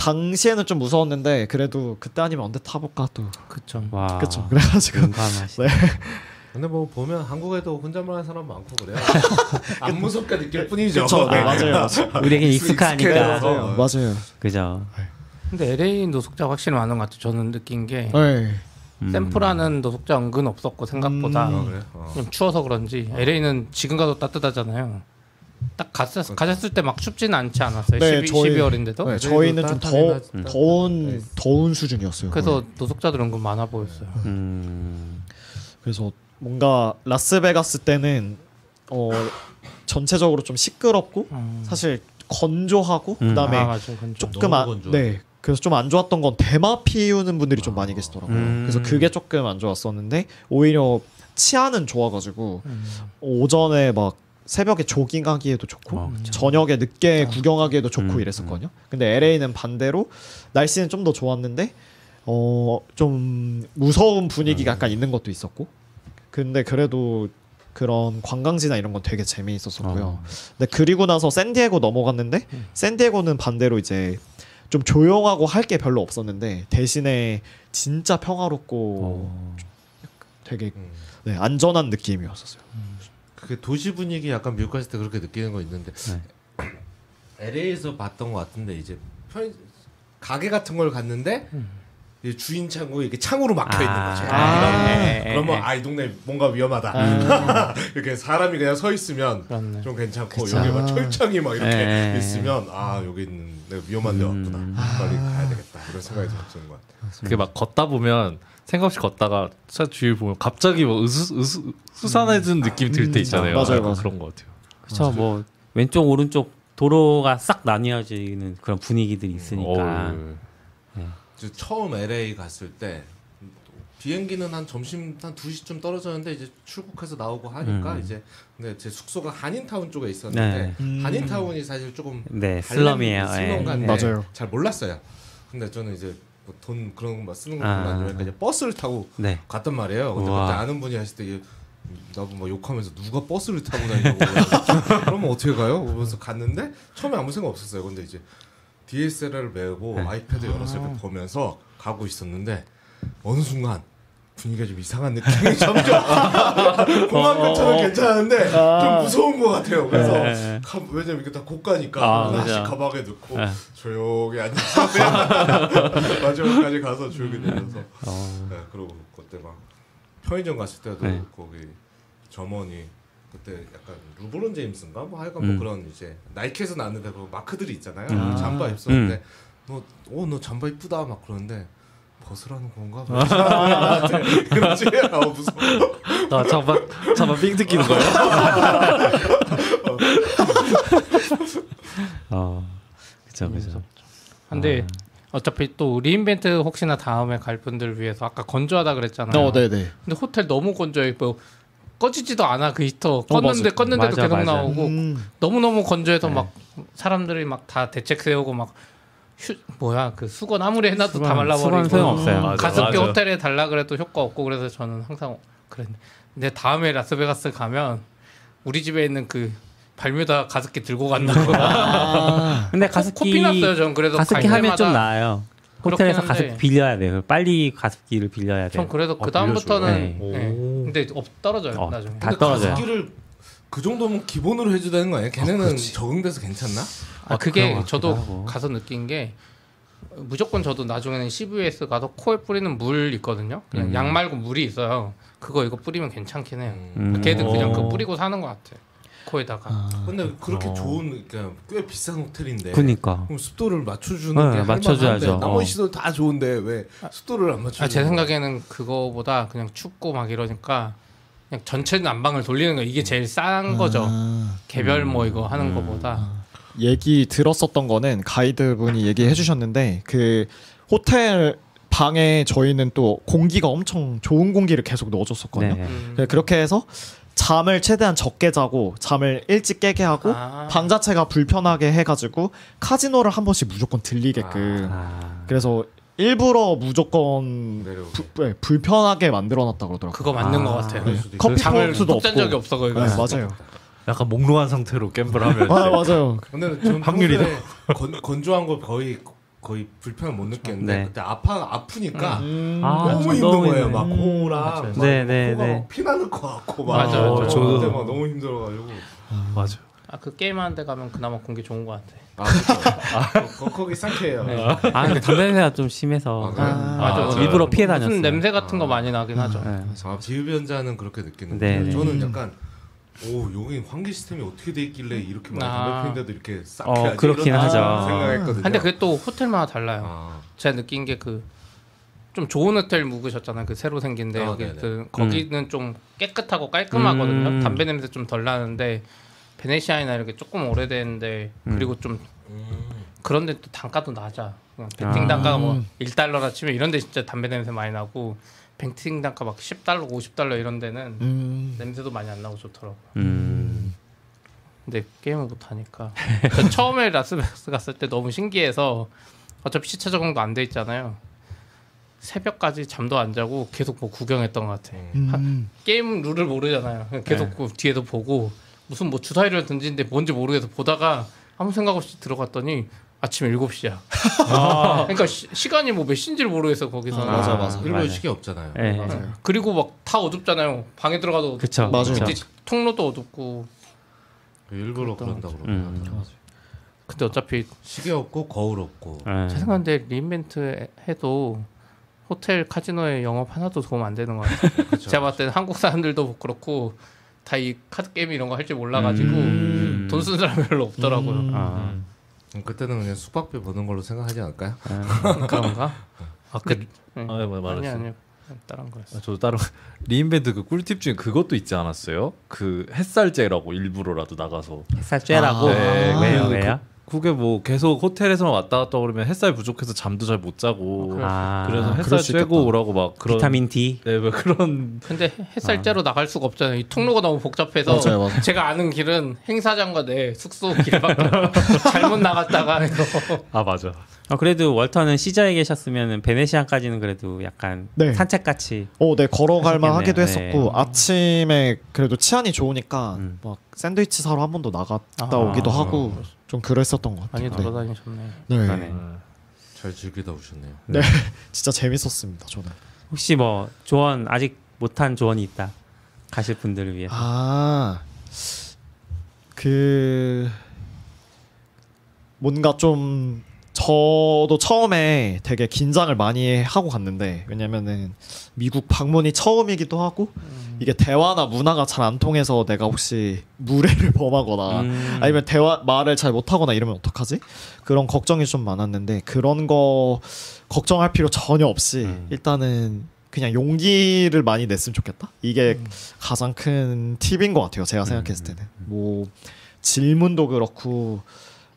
당시에는 좀 무서웠는데 그래도 그때 아니면 언제 타볼까 또 그쵸. 와. 그쵸 그래가지고. 네. 근데 뭐 보면 한국에도 혼잣말 하는 사람 많고 그래요. 안 무섭게 느낄 뿐이죠. 그쵸 네, 맞아요 맞아요 우리에게 익숙해서. 익숙하니까. 맞아요 맞아요 그죠. 근데 LA 노숙자 확실히 많은 것 같아요. 저는 느낀 게 네. 음. 샘플하는 노숙자 은근 없었고 생각보다 아, 그래요? 어. 좀 추워서 그런지 LA는 지금 가도 따뜻하잖아요. 딱 갔을, 가셨을 때 막 춥지는 않지 않았어요. 네, 12, 저희- 12월인데도. 네, 저희는 좀 더. 더운 더운 수준이었어요. 그래서 거의. 노숙자들 은근 많아 보였어요. 음. 그래서 뭔가 라스베가스 때는 어 전체적으로 좀 시끄럽고 음. 사실 건조하고 음. 그다음에 아. 조금 안. 네. 그래서 좀 안 좋았던 건 대마 피우는 분들이 좀 많이 계시더라고요. 음. 그래서 그게 조금 안 좋았었는데 오히려 치안은 좋아가지고 음. 오전에 막 새벽에 조깅 하기에도 좋고 어. 저녁에 늦게 구경하기에도 좋고 음, 이랬었거든요. 근데 LA는 반대로 날씨는 좀 더 좋았는데 어 좀 무서운 분위기가 약간 있는 것도 있었고 근데 그래도 그런 관광지나 이런 건 되게 재미있었었고요. 어. 근데 그리고 나서 샌디에고 넘어갔는데 샌디에고는 반대로 이제 좀 조용하고 할 게 별로 없었는데 대신에 진짜 평화롭고 어. 되게 음. 네, 안전한 느낌이었었어요. 그게 도시 분위기 약간 미국 갔을 때 그렇게 느끼는 거 있는데 네. LA에서 봤던 것 같은데 이제 편 가게 같은 걸 갔는데 이 주인 창고에 이렇게 창으로 막혀 있는 아. 거죠. 아. 네. 그러면 아이 동네 뭔가 위험하다. 이렇게 사람이 그냥 서 있으면 그렇네. 좀 괜찮고 그쵸. 여기 막 철창이 막 이렇게 네. 있으면 아 여기 있는 내가 위험한 데 왔구나. 빨리 가야 되겠다. 이런 생각이 드는 거야. 그게 막 걷다 보면 생각 없이 걷다가 차 주위 보면 갑자기 뭐 으스, 으스, 수산해진 느낌 들때 있잖아요. 맞아요, 맞아요. 그런 것 같아요. 그렇죠. 뭐 왼쪽 오른쪽 도로가 싹 나뉘어지는 그런 분위기들이 있으니까. 어우, 저 처음 LA 갔을 때 비행기는 한 점심 한 2시쯤 떨어졌는데 이제 출국해서 나오고 하니까 음. 이제 근데 제 숙소가 한인타운 쪽에 있었는데 네. 음. 한인타운이 사실 조금 네, 슬럼이에요. 슬럼 예. 같네. 맞아요. 잘 몰랐어요. 근데 저는 이제 뭐 돈 그런 거 쓰는 거 아. 아니니까 이제 버스를 타고 네. 갔단 말이에요. 근데 우와. 그때 아는 분이 하실 때 이게 나도 막 욕하면서 누가 버스를 타고 다니냐고 그러면 어떻게 가요? 그러면서 갔는데 처음에 아무 생각 없었어요. 근데 이제 DSLR을 메고 네. 아이패드 열어서 이렇게 보면서 가고 있었는데 어느 순간 분위기가 좀 이상한 느낌이 점점 공항근처럼 괜찮은데 좀 무서운 것 같아요. 그래서 네. 가- 왜냐면 이게 다 고가니까 아, 하나씩 그죠. 가방에 넣고 네. 조용히 앉아서 마지막까지 가서 조용히 내려서 어. 네, 그리고 그때 막 편의점 갔을 때도 네. 거기 점원이 그때 약간 루브론 제임스인가 뭐 하여간 음. 뭐 그런 이제 나이키에서 나왔는데 그 마크들이 있잖아요. 음. 잠바 입었는데 너어너 잠바 이쁘다 막 그러는데 벗으라는 건가? 그러지? 아 무서워. 아 잠깐 잠깐 삥 뜯기는 거예요? 어. 그죠, 그죠. 근데 어차피 또 re:Invent 혹시나 다음에 갈 분들 위해서 아까 건조하다 그랬잖아요. 어, 네네. 근데 호텔 너무 건조해. 뭐 꺼지지도 않아 그 히터. 맞아요. 껐는데 껐는데도 맞아, 계속 맞아. 나오고 음. 너무 너무 건조해서 네. 막 사람들이 막 다 대책 세우고 막 휴, 뭐야 그 수건 아무리 해놔도 다 수건, 말라버리고 수건 소용없어요. 맞아, 가습기 맞아. 호텔에 달라 그래도 효과 없고 그래서 저는 항상 그랬는데 근데 다음에 라스베가스 가면 우리 집에 있는 그 발뮤다 가습기 들고 간다고 아, 근데 코- 가습기 코피 났어요 전 그래서 가습기 갈 하면 좀. 나아요. 호텔에서. 가습기 빌려야 돼요. 빨리 가습기를 빌려야 돼요. 전 그래서 아, 그 다음부터는? 예. 오. 근데 없 떨어져요 어, 나중에 다 떨어져요. 가습기를 그 정도면 기본으로 해주다는 거 아니야? 걔네는 적응돼서 괜찮나? 아, 그게 그런 것 저도 하고. 가서 느낀 게 무조건 저도 나중에는 CVS 가서 코에 뿌리는 물 있거든요. 그냥 음. 약 말고 물이 있어요. 그거 이거 뿌리면 괜찮긴 해요. 음. 걔들 그냥 어. 그거 뿌리고 사는 것 같아. 코에다가. 근데 그렇게 어. 좋은 그러니까 꽤 비싼 호텔인데 그니까. 그럼 습도를 맞춰주는 네, 게 맞춰줘야죠. 나머지 어. 시설 다 좋은데 왜 습도를 안 맞춰? 아, 제 생각에는 그거보다 그냥 춥고 막 이러니까 그냥 전체 난방을 돌리는 거 이게 제일 싼 거죠. 아. 개별 뭐 이거 하는 음. 거보다. 얘기 들었었던 거는 가이드분이 얘기해 주셨는데 그 호텔 방에 저희는 또 공기가 엄청 좋은 공기를 계속 넣어줬었거든요. 네. 음. 그래- 그렇게 해서 잠을 최대한 적게 자고 잠을 일찍 깨게 하고 아. 방 자체가 불편하게 해가지고 카지노를 한 번씩 무조건 들리게끔 아. 그래서 일부러 무조건. 부- 네, 불편하게 만들어놨다 그러더라고요. 그거 맞는 아. 것 같아요. 수도 있고. 커피 포트도 없고. 적이 없어 거기 네. 맞아요. 약간 몽롱한 상태로 갬블 하면 아 맞아요. 근데 전 확률이 건, 건조한 거 거의 거의 불편을 못 느꼈는데 네. 그때 아파 아프니까 음. 아, 너무 저 힘든 너무 거예요. 막 코랑 맞아요. 막 네, 네, 코가 네. 막 피나는 것 같고 막 맞아요. 어, 저도. 막 너무 힘들어가지고 맞아. 아, 그 게임하는 데 가면 그나마 공기 좋은 것 같아. 아, 그렇죠. 거, 거기 상쾌해요. 아, 근데 담배 냄새가 좀 심해서 아? 아, 맞아. 맞아요. 일부러 피해 다녔어요. 무슨 냄새 같은 거 아. 많이 나긴 하죠. 네. 아, 비흡연자는 그렇게 느끼는데 네, 네. 저는 약간 오 여기 환기 시스템이 어떻게 돼 있길래 이렇게 많이 아. 담배 피는데도 이렇게 싹 어, 그렇긴 하죠. 생각했거든요. 근데 그게 또 호텔마다 달라요. 아, 제가 느낀 게 그 좀 좋은 호텔 묵으셨잖아요. 그 새로 생긴 데 아, 여기 네네. 그 거기는 좀 깨끗하고 깔끔하거든요. 음. 담배 냄새 좀 덜 나는데 베네시아나 이렇게 조금 오래됐는데 음. 그리고 좀 음. 그런데 또 단가도 낮아. 그냥 베팅 단가가 뭐 음. 1달러라 치면 이런 데 진짜 담배 냄새 많이 나고 베팅 단가 막 10달러, 50달러 이런 데는 음. 냄새도 많이 안 나고 좋더라고. 음. 근데 게임을 못 하니까. 저 처음에 라스베가스 갔을 때 너무 신기해서 어차피 시차 적응도 안 돼 있잖아요. 새벽까지 잠도 안 자고 계속 뭐 구경했던 것 같아. 음. 게임 룰을 모르잖아요. 계속 네. 그 뒤에도 보고 무슨 뭐 주사위를 던지는데 뭔지 모르겠어 보다가 아무 생각 없이 들어갔더니 아침 7시야. 그러니까 시, 간이 뭐 몇 시인지를 모르겠어 거기서. 아, 맞아, 맞아. 일본 맞아요. 시계 없잖아요. 네. 그리고 막 다 어둡잖아요. 방에 들어가도 그쵸. 맞아요. 밑에 통로도 어둡고. 일부러 그런다 그러더라고요. 음. 근데 어차피 시계 없고 거울 없고 네. 제 생각인데 리인벤트 해도 호텔 카지노의 영업 하나도 도움 안 되는 것 같아요. 제가 봤을 때는 한국 사람들도 그렇고 다 이 카드 게임 이런 거 할 줄 몰라가지고 음. 돈 쓰는 사람 이 별로 없더라고요. 음. 아, 음, 그때는 그냥 숙박비 버는 걸로 생각하지 않을까요? 그런가? 아, 그, 네. 아, 뭐 말했어. 아니 아니 다른 거였어. 아, 저도 다른 re:Invent 그 꿀팁 중에 그것도 있지 않았어요? 그 햇살 쬐라고 일부러라도 나가서 햇살 쬐라고 아, 네, 왜요 그- 왜요? 그 게 뭐 계속 호텔에서만 왔다 갔다 그러면 햇살 부족해서 잠도 잘 못 자고 아, 그래서 그럴 햇살 수 쬐고. 오라고 막 그런 비타민 D 네, 뭐 그런 근데 햇살 째로 나갈 수가 없잖아요. 이 통로가 너무 복잡해서 맞아요, 맞아요. 제가 아는 길은 행사장과 내 숙소 길밖에 잘못 나갔다가 이거 아 맞아 어, 그래도 월터는 시저에 계셨으면 베네시안까지는 그래도 약간 네. 산책 같이 어, 네 걸어갈만 하기도 하셨겠네요. 했었고 아침에 그래도 치안이 좋으니까 음. 막 샌드위치 사러 한 번 더 나갔다 아. 오기도 하고 좀 그랬었던 것 같아요. 많이 돌아다니셨네. 네. 네. 그러네. 잘 즐기다 오셨네요. 네, 진짜 재밌었습니다. 저는. 혹시 뭐 조언 아직 못한 조언이 있다 가실 분들을 위해서 아, 그 뭔가 좀 저도 처음에 되게 긴장을 많이 하고 갔는데 왜냐면은 미국 방문이 처음이기도 하고 이게 대화나 문화가 잘 안 통해서 내가 혹시 무례를 범하거나 음. 아니면 대화 말을 잘 못하거나 이러면 어떡하지? 그런 걱정이 좀 많았는데 그런 거 걱정할 필요 전혀 없이 음. 일단은 그냥 용기를 많이 냈으면 좋겠다. 이게 음. 가장 큰 팁인 것 같아요. 제가 생각했을 때는 뭐 질문도 그렇고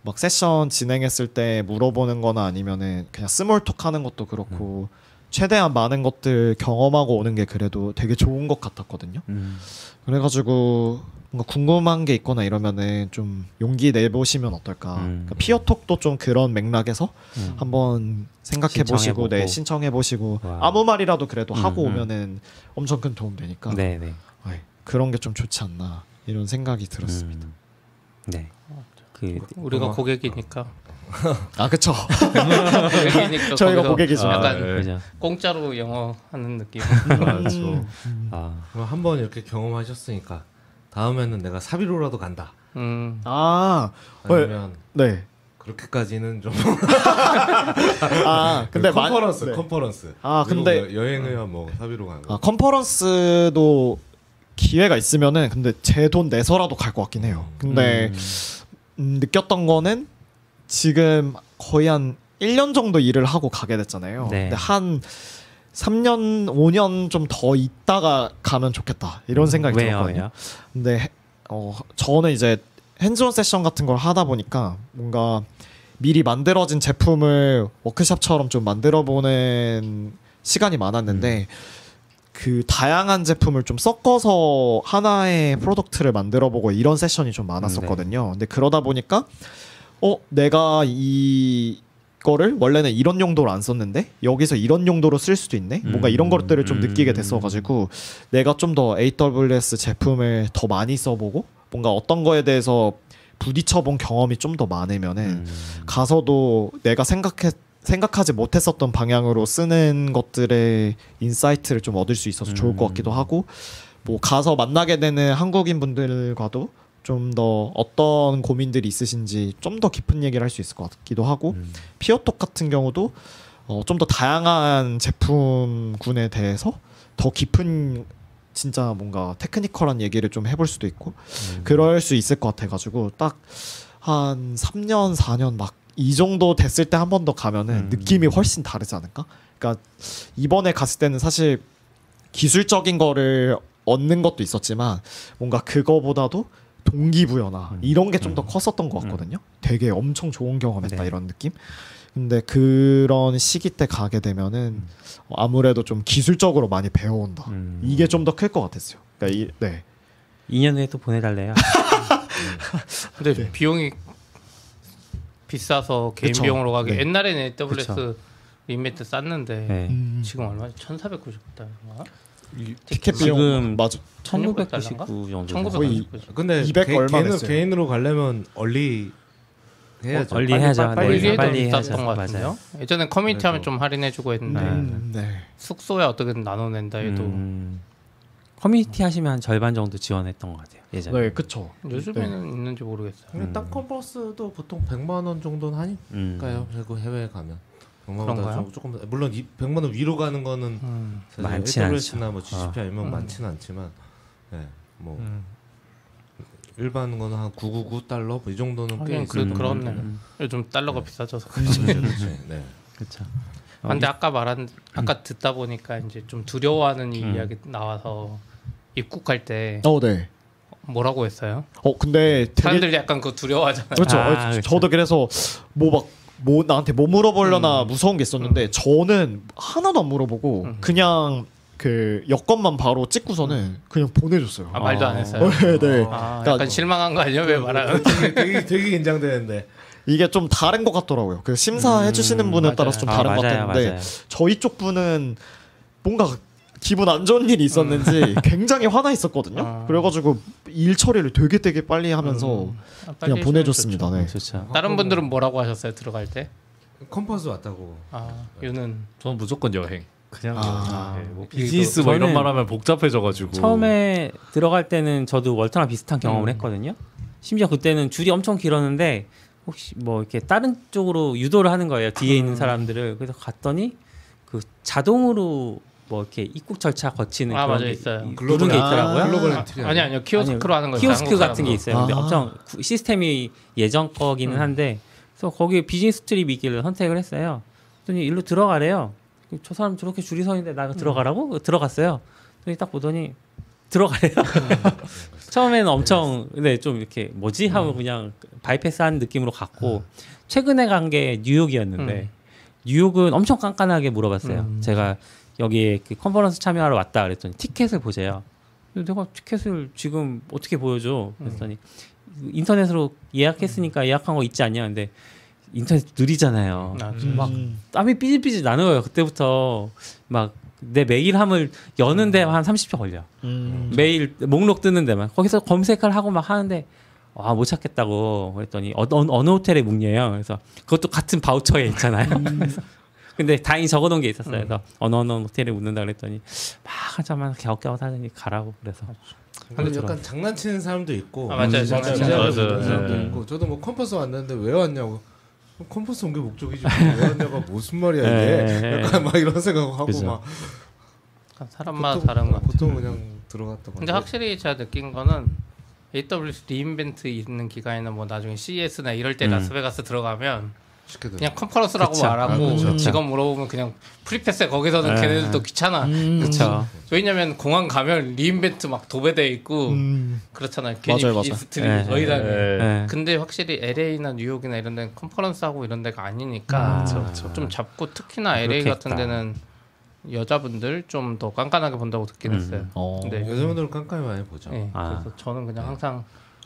막 세션 진행했을 때 물어보는 거나 아니면은 그냥 스몰톡 하는 것도 그렇고 음. 최대한 많은 것들 경험하고 오는 게 그래도 되게 좋은 것 같았거든요. 음. 그래가지고 뭔가 궁금한 게 있거나 이러면은 좀 용기 내보시면 어떨까. 음. 그러니까 피어톡도 좀 그런 맥락에서 음. 한번 생각해 보시고. 네 신청해 보시고 와. 아무 말이라도 그래도 음, 하고 음. 오면은 엄청 큰 도움 되니까 네네 네, 그런 게 좀 좋지 않나 이런 생각이 들었습니다. 음. 네. 그 우리가 어. 고객이니까 아 그쵸. 고객이니까 저희가 고객이죠. 약간 아, 네. 공짜로 영어 하는 느낌. 맞죠 아, 그럼 한번 이렇게 경험하셨으니까 다음에는 내가 사비로라도 간다. 음. 아, 어, 아니면 네. 그렇게까지는 좀 아 근데 만- 컨퍼런스, 네. 컨퍼런스. 아, 근데- 여- 여행이야 뭐 사비로 가는 거. 아 컨퍼런스도 기회가 있으면은 근데 제 돈 내서라도 갈 것 같긴 해요. 근데 음, 느꼈던 거는 지금 거의 한 1년 정도 일을 하고 가게 됐잖아요. 네. 근데 한 3년, 5년 좀 더 있다가 가면 좋겠다. 이런 생각이 왜요, 들었거든요. 왜요? 근데 해- 어, 저는 이제 hands-on 세션 같은 걸 하다 보니까 뭔가 미리 만들어진 제품을 워크숍처럼 좀 만들어 보는 시간이 많았는데 그 다양한 제품을 좀 섞어서 하나의 product를 만들어 보고 이런 세션이 좀 많았었거든요. 근데 그러다 보니까 어 내가 이 거를 원래는 이런 용도로 안 썼는데 여기서 이런 용도로 쓸 수도 있네. 뭔가 이런 음, 것들을 좀 느끼게 음. 됐어 가지고 내가 좀 더 AWS 제품을 더 많이 써보고 뭔가 어떤 거에 대해서 부딪혀본 경험이 좀 더 많으면은 음. 가서도 내가 생각해 생각하지 못했었던 방향으로 쓰는 것들의 insight를 좀 얻을 수 있어서 좋을 것 음. 같기도 하고 뭐 가서 만나게 되는 한국인 분들과도 좀 더 어떤 고민들이 있으신지 좀 더 깊은 얘기를 할 수 있을 것 같기도 하고 음. 피어톡 같은 경우도 어, 좀 더 다양한 제품군에 대해서 더 깊은 진짜 뭔가 테크니컬한 얘기를 좀 해볼 수도 있고 음. 그럴 수 있을 것 같아가지고 딱 한 3년 4년 막 이 정도 됐을 때 한 번 더 가면은 음. 느낌이 훨씬 다르지 않을까? 그러니까 이번에 갔을 때는 사실 기술적인 거를 얻는 것도 있었지만 뭔가 그거보다도 동기부여나 음. 이런 게 좀더 음. 컸었던 것 같거든요. 되게 엄청 좋은 경험했다 네. 이런 느낌. 근데 그런 시기 때 가게 되면은 아무래도 좀 기술적으로 많이 배워온다. 음. 이게 좀 더 클 것 같았어요. 그러니까 이, 네. 2년 후에 또 보내달래요. 근데 네. 비용이 비싸서 개인 그쵸. 비용으로 가기 네. 옛날에는 AWS 그쵸. 리메트 쌌는데 네. 음. 지금 얼마지? 1,499달러인가? 티켓 비용 지금 맞아. 1999 정도. 거의 1,999. 근데 200 개, 얼마 개인? 개인으로 가려면 얼리 해야죠. early 해야죠. 빨리, 네, 빨리 해야죠. 것 맞아요. 같은데요. 예전에 커뮤니티 하면 좀 할인해주고 했는데 네. 음, 네. 숙소에 어떻게든 나눠낸다 해도 음. 커뮤니티 하시면 한 절반 정도 지원했던 것 같아요. 예전에. 네, 그쵸. 요즘에는 있는지 모르겠어요. 음. 딴 컨퍼런스도 보통 100만 원 정도는 하니까요. 음. 그리고 해외에 가면 100만보다 그런가요? 좀, 조금 물론 이 100만 원 위로 가는 거는 음. 많진 AWS나 뭐 GCP 어. 아니면 음. 많지는 않지만 예. 뭐 음. 일반 거는 한 999 달러 뭐 이 정도는 꽤 그, 것 그렇네. 같아요. 요즘 달러가 비싸져서. 그렇지, 그렇지. 네. 그렇죠. 아, 근데 아까 말한 아까 듣다 보니까 이제 좀 두려워하는 이 음. 이야기 나와서 입국할 때 어, 네. 뭐라고 했어요? 어, 근데 되게 사람들이 약간 그거 두려워하잖아요. 그렇죠. 아, 어, 그렇죠. 저도 그래서 뭐막 뭐 나한테 뭐 물어보려나 음. 무서운 게 있었는데 저는 하나도 안 물어보고 음. 그냥 그 여권만 바로 찍고서는 그냥 보내줬어요. 아 말도 안 어. 했어요. 네, 네. 아, 그러니까 약간 실망한 거 아니야? 왜 말하는? 되게, 되게 되게 긴장되는데 이게 좀 다른 것 같더라고요. 그 심사해 주시는 음, 분에 맞아요. 따라서 좀 아, 다른 것 맞아요, 같은데 맞아요. 저희 쪽 분은 뭔가 기분 안 좋은 일이 있었는지 굉장히 화나 있었거든요. 아. 그래가지고 일 처리를 되게 되게 빨리 하면서 음. 아, 그냥 보내줬습니다. 좋죠. 네. 좋죠. 다른 분들은 뭐라고 하셨어요? 들어갈 때? 컨퍼런스 왔다고 아, 유는 저는 무조건 여행. 그냥 아. 예, 뭐 비즈니스 뭐 이런 말하면 복잡해져가지고 처음에 들어갈 때는 저도 월터랑 비슷한 경험을 음. 했거든요. 심지어 그때는 줄이 엄청 길었는데 혹시 뭐 이렇게 다른 쪽으로 유도를 하는 거예요. 뒤에 있는 음. 사람들을 그래서 갔더니 그 자동으로 뭐 이렇게 입국 절차 거치는 아, 그런 맞아요. 게 있어요. 글로벌 게 아, 있더라고요. 글로벌 아, Entry 아니 아니요 키오스크로 하는 거예요. 키오스크 같은 게. 있어요. 근데 아. 엄청 구- 시스템이 예전 거기는 음. 한데 그래서 거기에 비즈니스 트립이 있길래 선택을 했어요. 그랬더니 일로 들어가래요. 저 사람 저렇게 줄이 서 있는데 나 음. 들어가라고 들어갔어요. 그랬더니 딱 보더니 들어가래요. 처음에는 엄청 근데 좀 이렇게 뭐지 하고 음. 그냥 바이패스한 느낌으로 갔고 최근에 간 게 뉴욕이었는데 음. 뉴욕은 엄청 깐깐하게 물어봤어요. 음. 제가 여기에 그 컨퍼런스 참여하러 왔다 그랬더니 티켓을 보세요. 내가 티켓을 지금 어떻게 보여줘? 그랬더니 인터넷으로 예약했으니까 예약한 거 있지 않냐? 근데 인터넷 느리잖아요. 아, 음. 막 땀이 삐질삐질 나는 거예요. 그때부터 막 내 메일함을 여는 데만 한 30초 걸려. 음. 메일 목록 뜨는 데만 거기서 검색을 하고 막 하는데 아 못 찾겠다고 그랬더니 어, 어, 어느 호텔에 묵냐요. 그래서 그것도 같은 바우처에 있잖아요. 그래서 근데 다행히 적어놓은 게 있었어요. 그래서 어느 어느 호텔에 묵는다 그랬더니 막 한참만 갸웃갸웃 하더니 가라고 그래서 근데 약간 장난치는 사람도 있고 아, 맞아요. 맞아요. 진지하게 맞아요. 사람도 네. 있고 저도 뭐 컨퍼런스 왔는데 왜 왔냐고 컨퍼런스 온 게 목적이지 왜 왔냐가 무슨 말이야 이게 네. 약간 막 이런 생각하고 그죠. 막 사람마다 보통- 다른 거 같아요. 보통 그냥 들어갔던 근데 확실히 제가 느낀 거는 AWS re:Invent 있는 기간에는 뭐 나중에 CES나 이럴 때 음. 라스베가스 들어가면. 그냥 컨퍼런스라고 그쵸. 말하고 아, 그쵸. 직업 물어보면 그냥 프리패스 걔네들도 네. 걔네들도 귀찮아. 그렇죠. 왜냐면 공항 가면 re:Invent 막 도배돼 있고 음. 그렇잖아요. 괜히 맞아요, 맞아요. 비즈니스들이 네. 예. 네. 근데 확실히 LA나 뉴욕이나 이런 데는 컨퍼런스 하고 이런 데가 아니니까 아, 좀 잡고 특히나 LA 그렇겠다. 같은 데는 여자분들 좀 더 깐깐하게 본다고 듣긴 음. 했어요. 어. 근데 여자분들은 깐깐히 많이 보죠. 예, 아. 그래서 저는 그냥 항상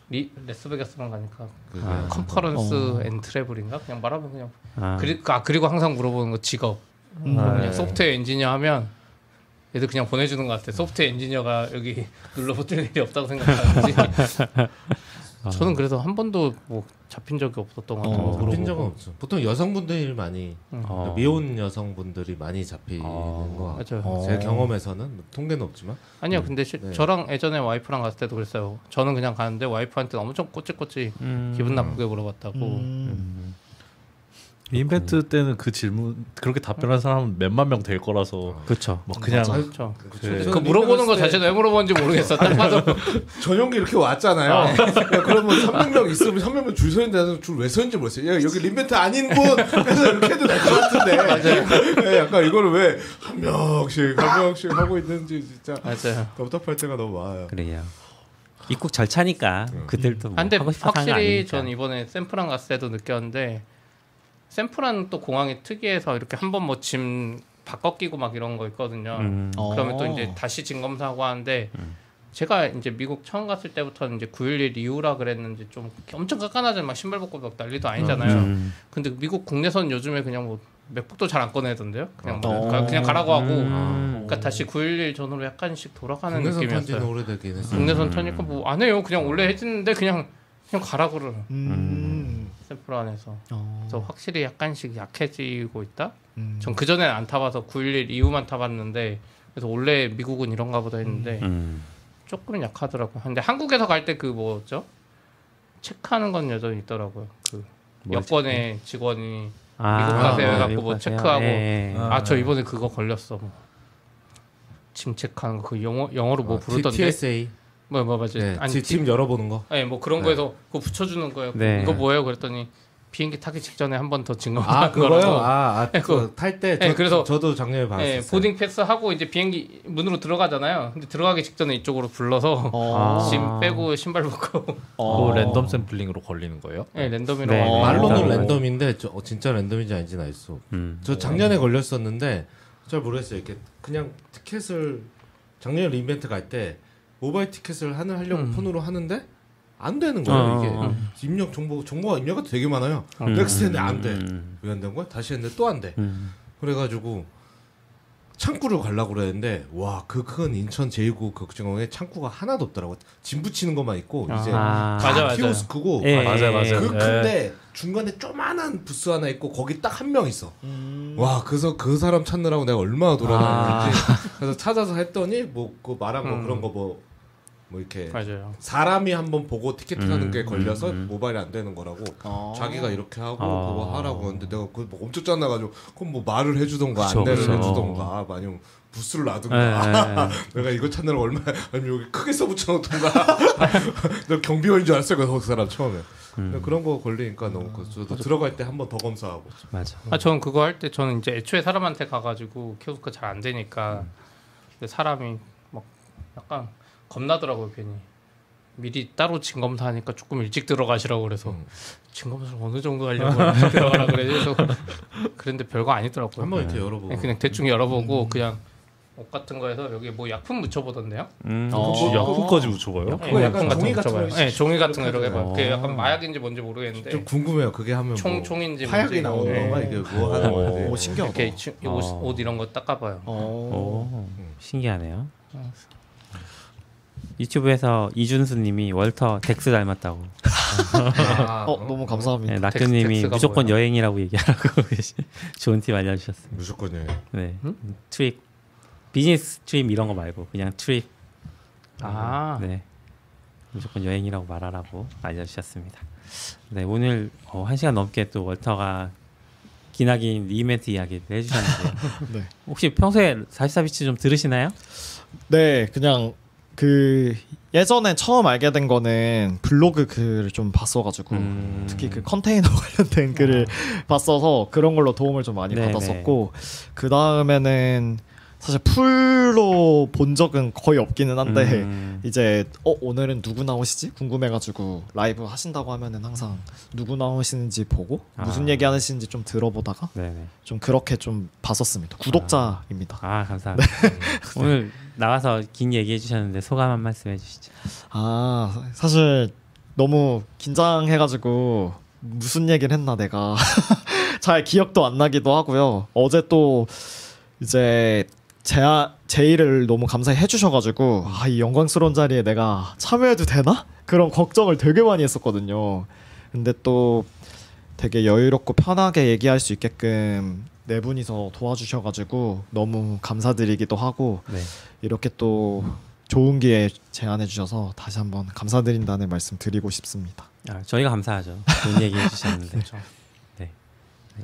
리, 라스베가스만 가니까 아. 컨퍼런스 어. and travel인가 그냥 말하면 그냥 아, 그리, 아 그리고 항상 물어보는 거 직업 음. 아, 그냥 네. 소프트웨어 엔지니어 하면 애들 그냥 보내주는 것 같아 소프트웨어 엔지니어가 여기 눌러붙을 일이 없다고 생각하는지 저는 그래서 한 번도 뭐 잡힌 적이 없었던 것 같아요 어. 잡힌 적은. 없죠. 보통 여성분들이 많이 어. 미혼 여성분들이 많이 잡히는 어. 거 같아요. 맞아요 어. 제 경험에서는 뭐 통계는 없지만 아니요 근데 시- 네. 저랑 예전에 와이프랑 갔을 때도 그랬어요 저는 그냥 가는데 와이프한테 엄청 꼬치꼬치 음. 기분 나쁘게 물어봤다고 음. 인벤트 때는 그 질문 그렇게 답변한 사람은 몇만 명 될 거라서 그렇죠. 뭐 그냥. 그렇죠 그- 그 물어보는 거 자체도 왜 물어보는지 모르겠어 딱 봐도 전용기 이렇게 왔잖아요. 야, 그러면 300명 있으면 300명 줄 서 있는데 줄왜 서는지 모르겠어요. 야, 여기 림벤트 아닌 분 그래서 이렇게 해도 될 것 같은데. 예, 약간 이거를 왜 한 명씩 한 명씩 하고 있는지 진짜 맞아요 답답할 때가 너무 많아요. 그래요. 입국 절차니까 그들도 뭐 아, 근데 하고 싶어서 하는 거 확실히 아니니까. 전 이번에 샌프란 갔을 때도 느꼈는데 샌프란 또 공항이 특이해서 이렇게 한 번 뭐 짐 바꿔 끼고 막 이런 거 있거든요. 음. 어. 그러면 또 이제 다시 짐 검사하고 하는데 제가 이제 미국 처음 갔을 때부터는 이제 911 이후라 그랬는지 좀 엄청 깐깐하잖아요. 막 신발 벗고 막 난리도 아니잖아요. 음. 근데 미국 국내선 요즘에 그냥 뭐 맥북도 잘 안 꺼내던데요. 그냥 막 어. 가- 그냥 가라고 하고 음. 그러니까 다시 911 전으로 약간씩 돌아가는 국내선 느낌이었어요. 오래되긴 했어요. 국내선 타니까 뭐 안 해요. 그냥 원래 해주는데 그냥 그냥 가라고 그러 음. 샌프란에서. 어. 그래서 확실히 약간씩 약해지고 있다. 음. 전 그 전엔 안 타봐서 911 이후만 타봤는데 그래서 원래 미국은 이런가 보다 했는데 음. 조금 약하더라고. 근데 한국에서 갈 때 그 뭐죠? 체크하는 건 여전히 있더라고요. 그뭘 여권에 직원이 아, 미국 가세요 아, 해갖고 뭐? 체크하고 예, 예. 아저 이번에 그거 걸렸어 뭐 침체하는 거 그 영어 영어로 뭐 아, 부르던데 TSA. 뭐 뭐 맞지 네, 아니 지- 팀팀 열어보는 거. 아니 뭐 그런 네. 거에서 그거 붙여주는 거예요 네. 이거 뭐예요 그랬더니 비행기 타기 직전에 한 번더아 증거하는 그거요? 아, 아 네, 그거 탈때 네, 그래서- 저도 작년에 봤었어요. 예, 보딩 패스 하고 이제 비행기 문으로 들어가잖아요. 근데 들어가기 직전에 이쪽으로 불러서 어. 아. 짐 빼고 신발 벗고 어. 그 랜덤 샘플링으로 걸리는 거예요? 예, 랜덤이라고 네. 말로는 랜덤. 랜덤인데 저, 어, 진짜 랜덤인지 아닌지는 알 수. 없- 음. 저 작년에 걸렸었는데 잘 모르겠어요. 이렇게 그냥 티켓을 작년에 re:Invent 갈 때 모바일 티켓을 하는 하려고 음. 폰으로 하는데 안 되는 거예요. 어, 이게 어, 입력 정보 정보가 입력이 되게 많아요. 음. next 했는데 안 돼. 음. 왜 안 된 거야? 다시 했는데 또 안 돼. 음. 그래가지고 창구를 가려고 그랬는데 와 그 큰 인천 제2 출국장에 창구가 하나도 없더라고. 짐 붙이는 것만 있고 이제 아. 맞아, 다 맞아. 키오스크고 예, 맞아요, 맞아요. 그 예. 큰데 중간에 조만한 부스 하나 있고 거기 딱 한 명 있어. 와 그래서 그 사람 찾느라고 내가 얼마나 돌아다녔는지 그래서 찾아서 했더니 뭐 그 말한 거 음. 그런 거 뭐 뭐 이렇게 맞아요. 사람이 한번 보고 티켓팅하는 음, 게 걸려서 음, 음. 모바일이 안 되는 거라고 어. 자기가 이렇게 하고 어. 그거 하라고 하는데 내가 그뭐 엄청 짠나가지고 그럼 뭐 말을 해주던가 그쵸, 안내를 그쵸. 해주던가 아니면 부스를 예, 놔둔가 예, 내가 이거 찾느라 얼마 아니면 여기 크게 써붙여놓던가 내가 경비원인 줄 알았어요 그 사람 처음에 근데 그런 거 걸리니까 너무 그 저도 들어갈 때 한 번 더 검사하고 맞아. 아, 저는 그거 할 때 저는 이제 애초에 사람한테 가가지고 키오스크 잘 안 되니까 근데 사람이 막 약간 겁나더라고요 괜히 미리 따로 짐 검사 하니까 조금 일찍 들어가시라고 그래서 음. 짐 검사를 어느 정도 하려고 일찍 들어가라 그래 그래서 그랬는데 별거 아니더라고요. 한번 이렇게 열어보고 그냥, 그냥 대충 열어보고 그냥 옷 같은 거에서 여기 뭐 약품 묻혀보던데요? 음. 어. 혹시 약품까지 묻혀봐요? 약간 약품 종이 같은 묻혀봐요. 거 네, 종이 같은 거 이렇게. 그게 어. 약간 마약인지 뭔지 모르겠는데 좀 궁금해요 그게 하면 총뭐 총인지 화약이. 나오는 네. 건가 이게 뭐 하는 어. 오 신기하다. 이렇게 치- 옷, 어. 옷 이런 거 닦아봐요. 어. 오, 신기하네요. 유튜브에서 이준수님이 월터 덱스 닮았다고. 아, 어 너무 감사합니다. 네, 낙교님이 덱스가 무조건 뭐야? 여행이라고 얘기하라고 좋은 팁 알려주셨습니다. 무조건이에요 네, trip business trip 이런 거 말고 그냥 trip. 아, 네, 무조건 여행이라고 말하라고 알려주셨습니다. 네, 오늘 어, 한 시간 넘게 또 월터가 기나긴 re:Invent 이야기를 해주셨는데요. 네. 혹시 평소에 44bits 좀 들으시나요? 네, 그냥 그 예전에 처음 알게 된 거는 블로그 글을 좀 봤어가지고 음. 특히 그 컨테이너 관련된 글을 봤어서 그런 걸로 도움을 좀 많이 네네. 받았었고 그 다음에는 사실 full로 본 적은 거의 없기는 한데 음. 이제 어 오늘은 누구 나오시지 궁금해가지고 라이브 하신다고 하면은 항상 누구 나오시는지 보고 무슨 아. 얘기 하시는지 좀 들어보다가 네네. 좀 그렇게 좀 봤었습니다. 구독자입니다. 아 감사합니다. 오늘 나와서 긴 얘기해 주셨는데 소감 한 말씀 해주시죠. 아 사실 너무 긴장해가지고 무슨 얘기를 했나 내가 잘 기억도 안 나기도 하고요. 어제 또 이제 제 제의를 너무 감사히 해주셔가지고 아, 이 영광스러운 자리에 내가 참여해도 되나 그런 걱정을 되게 많이 했었거든요. 근데 또 되게 여유롭고 편하게 얘기할 수 있게끔 네 분이서 도와주셔가지고 너무 감사드리기도 하고 네. 이렇게 또 좋은 기회 제안해 주셔서 다시 한번 감사드린다는 말씀 드리고 싶습니다. 아, 저희가 감사하죠. 좋은 얘기 해주셨는데. 네.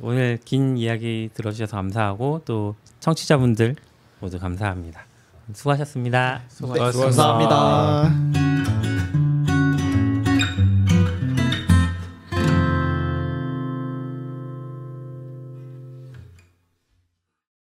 오늘 긴 이야기 들어주셔서 감사하고 또 청취자분들 모두 감사합니다. 수고하셨습니다. 네, 수고하셨습니다. 수고하셨습니다. 수고하셨습니다.